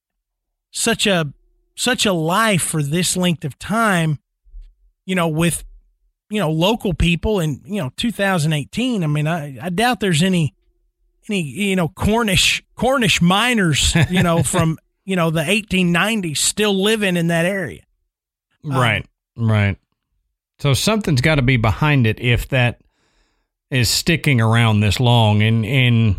such a such a life for this length of time. You know, with you know local people in you know 2018. I mean, I, I doubt there's any any you know Cornish Cornish miners you know from you know the 1890s still living in that area. Um, Right. Right. So something's got to be behind it if that is sticking around this long and in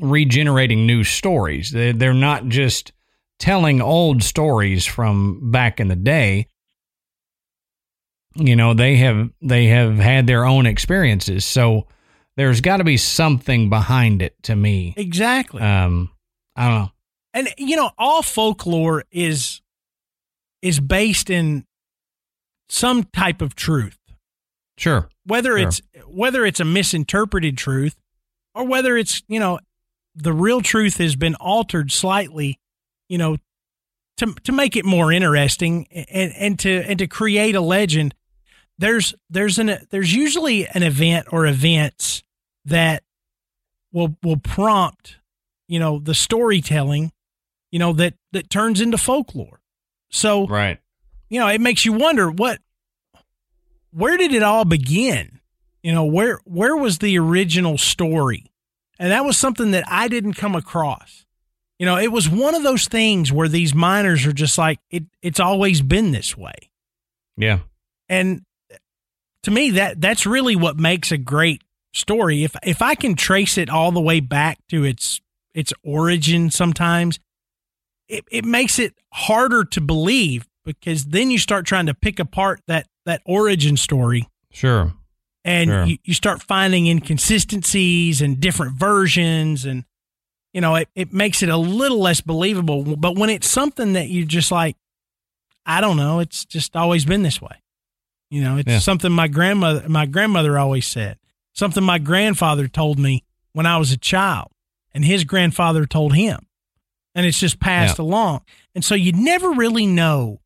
regenerating new stories. They- They're not just telling old stories from back in the day. You know, they have they have had their own experiences. So there's got to be something behind it to me. Exactly. Um I don't know. and you know all folklore is is based in some type of truth Sure. whether Sure. it's whether it's a misinterpreted truth or whether it's you know the real truth has been altered slightly you know to to make it more interesting and and to and to create a legend there's there's an there's usually an event or events that will will prompt you know the storytelling you know that that turns into folklore So Right. you know, it makes you wonder what where did it all begin? You know, where where was the original story? And that was something that I didn't come across. You know, it was one of those things where these miners are just like it it's always been this way. Yeah. And to me that that's really what makes a great story. If if I can trace it all the way back to its its origin sometimes, it, it makes it harder to believe because then you start trying to pick apart that that origin story Sure. And Sure. you, you start finding inconsistencies and different versions and you know it, it makes it a little less believable but when it's something that you just like i don't know it's just always been this way. You know it's Yeah. something my grandmother my grandmother always said. Something my grandfather told me when i was a child and his grandfather told him and it's just passed along. And so you never really know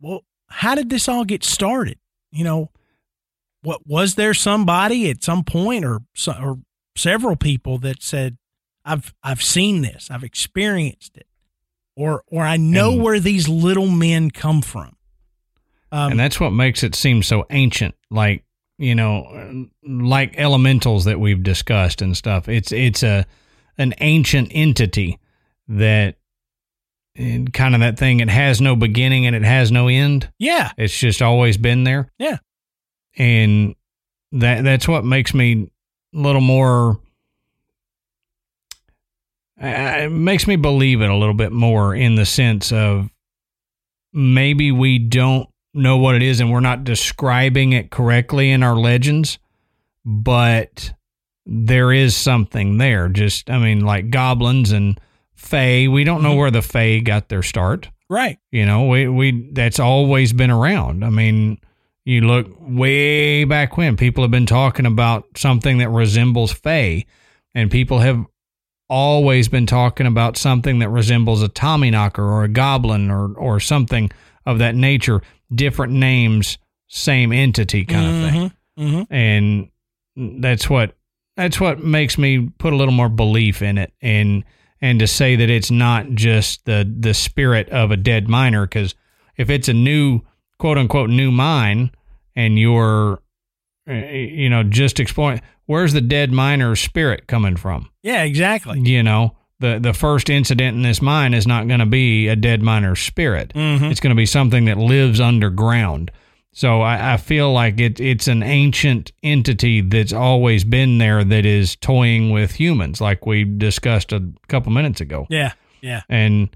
well how did this all get started? You know what was there somebody at some point or or several people that said I've I've seen this. I've experienced it or or I know And- where these little men come from. Um, and that's what makes it seem so ancient like you know like elementals that we've discussed and stuff. It's it's a an ancient entity that and kind of that thing it has no beginning and it has no end. Yeah. It's just always been there. Yeah. And that that's what makes me a little more it makes me believe it a little bit more in the sense of maybe we don't know what it is and we're not describing it correctly in our legends but there is something there just i mean like goblins and fae we don't know Mhm. where the fae got their start right you know, we we that's always been around. I mean, you look way back when people have been talking about something that resembles Fae, and people have always been talking about something that resembles a Tommyknocker or a goblin or or something of that nature. Different names, same entity kind of thing hmm and that's what that's what makes me put a little more belief in it and and to say that it's not just the the spirit of a dead miner because if it's a new quote unquote new mine and you're uh, you know just exploring where's the dead miner's spirit coming from yeah exactly you know the the first incident in this mine is not going to be a dead miner's spirit hmm it's going to be something that lives underground. So I, I feel like it, it's an ancient entity that's always been there that is toying with humans, like we discussed a couple minutes ago. yeah yeah And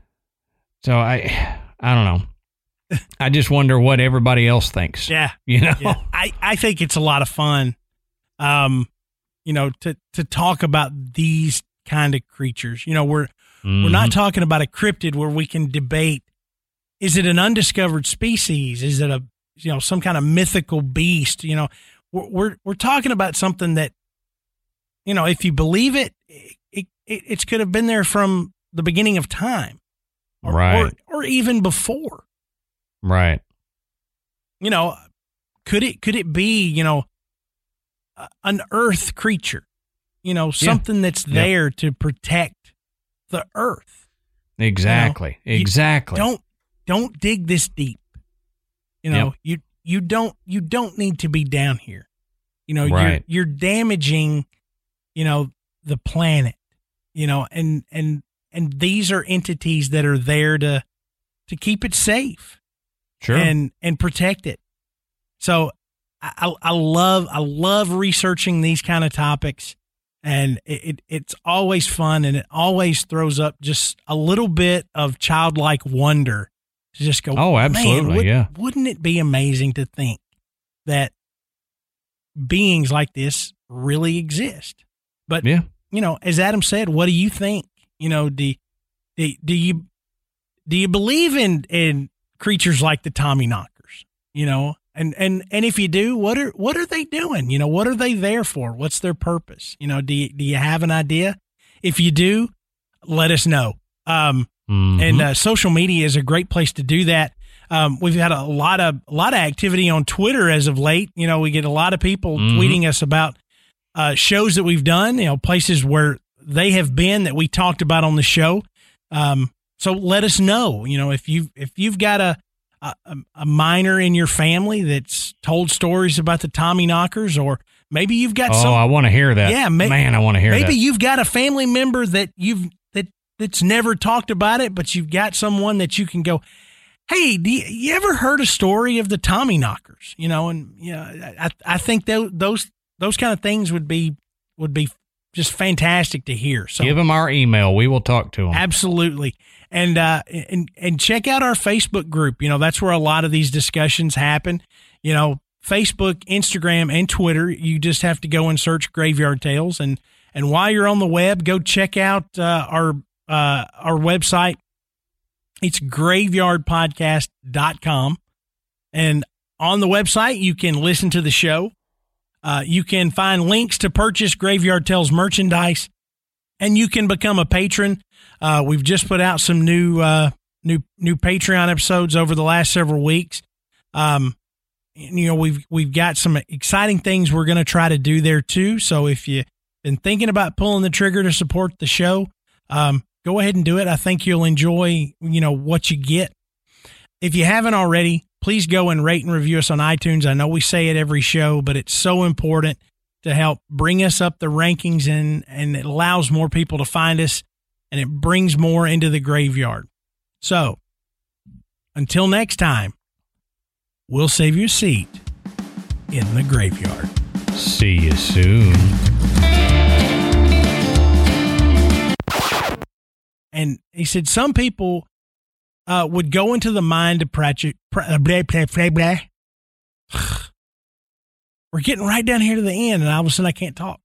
so I, I don't know. I just wonder what everybody else thinks. yeah You know? yeah. I, I think it's a lot of fun, um, you know, to to talk about these kind of creatures. You know, we're we're not Mhm. talking about a cryptid where we can debate: is it an undiscovered species? Is it a you know some kind of mythical beast? You know, we're we're, we're talking about something that, you know, if you believe it, it, it it's could have been there from the beginning of time, or, Right. or, or even before right. you know, could it could it be you know an earth creature, you know, something that's Yep. there to protect the earth? Exactly. you exactly. Don't don't dig this deep. You know, Yep. you you don't you don't need to be down here. You know, Right. you're you're damaging, you know, the planet. You know, and and and these are entities that are there to to keep it safe sure. and and protect it. So I, I love I love researching these kind of topics, and it, it it's always fun, and it always throws up just a little bit of childlike wonder to just go. Oh, absolutely, would- yeah. Wouldn't it be amazing to think that beings like this really exist? But yeah. you know, as Adam said, what do you think? You know, do do, do you do you believe in in creatures like the Tommy Knockers? You know, and and and if you do, what are what are they doing? You know, what are they there for? What's their purpose? You know, do you, do you have an idea? If you do, let us know. Um, Mhm. and uh, social media is a great place to do that. Um, we've had a lot of a lot of activity on Twitter as of late. You know, we get a lot of people Mhm. tweeting us about uh, shows that we've done. You know, places where they have been that we talked about on the show. Um, So let us know. You know, if you if you've got a a, a miner in your family that's told stories about the Tommy knockers, or maybe you've got some oh, some. I want to hear that. Yeah, ma- man, I want to hear maybe that. you've got a family member that you've that that's never talked about it, but you've got someone that you can go. Hey, do you, you ever heard a story of the Tommy knockers? You know, and you know, I I think those those those kind of things would be would be just fantastic to hear. So Give them our email. We will talk to them. Absolutely. And uh and and check out our Facebook group. You know, that's where a lot of these discussions happen. You know, Facebook, Instagram, and Twitter. You just have to go and search Graveyard Tales and and while you're on the web, go check out uh, our uh, our website. It's graveyardpodcast.com. And on the website, you can listen to the show. Uh, you can find links to purchase Graveyard Tales merchandise, and you can become a patron. Uh, we've just put out some new uh, new new Patreon episodes over the last several weeks. Um, you know, we've we've got some exciting things we're going to try to do there too. So if you've been thinking about pulling the trigger to support the show, um, go ahead and do it. I think you'll enjoy you know what you get. If you haven't already, please go and rate and review us on iTunes. I know we say it every show, but it's so important to help bring us up the rankings and and it allows more people to find us and it brings more into the graveyard. So, until next time, we'll save you a seat in the graveyard. See you soon. And he said some people uh, would go into the mind of Pratchett. Blah, blah, blah, blah, blah. We're getting right down here to the end, and all of a sudden I can't talk.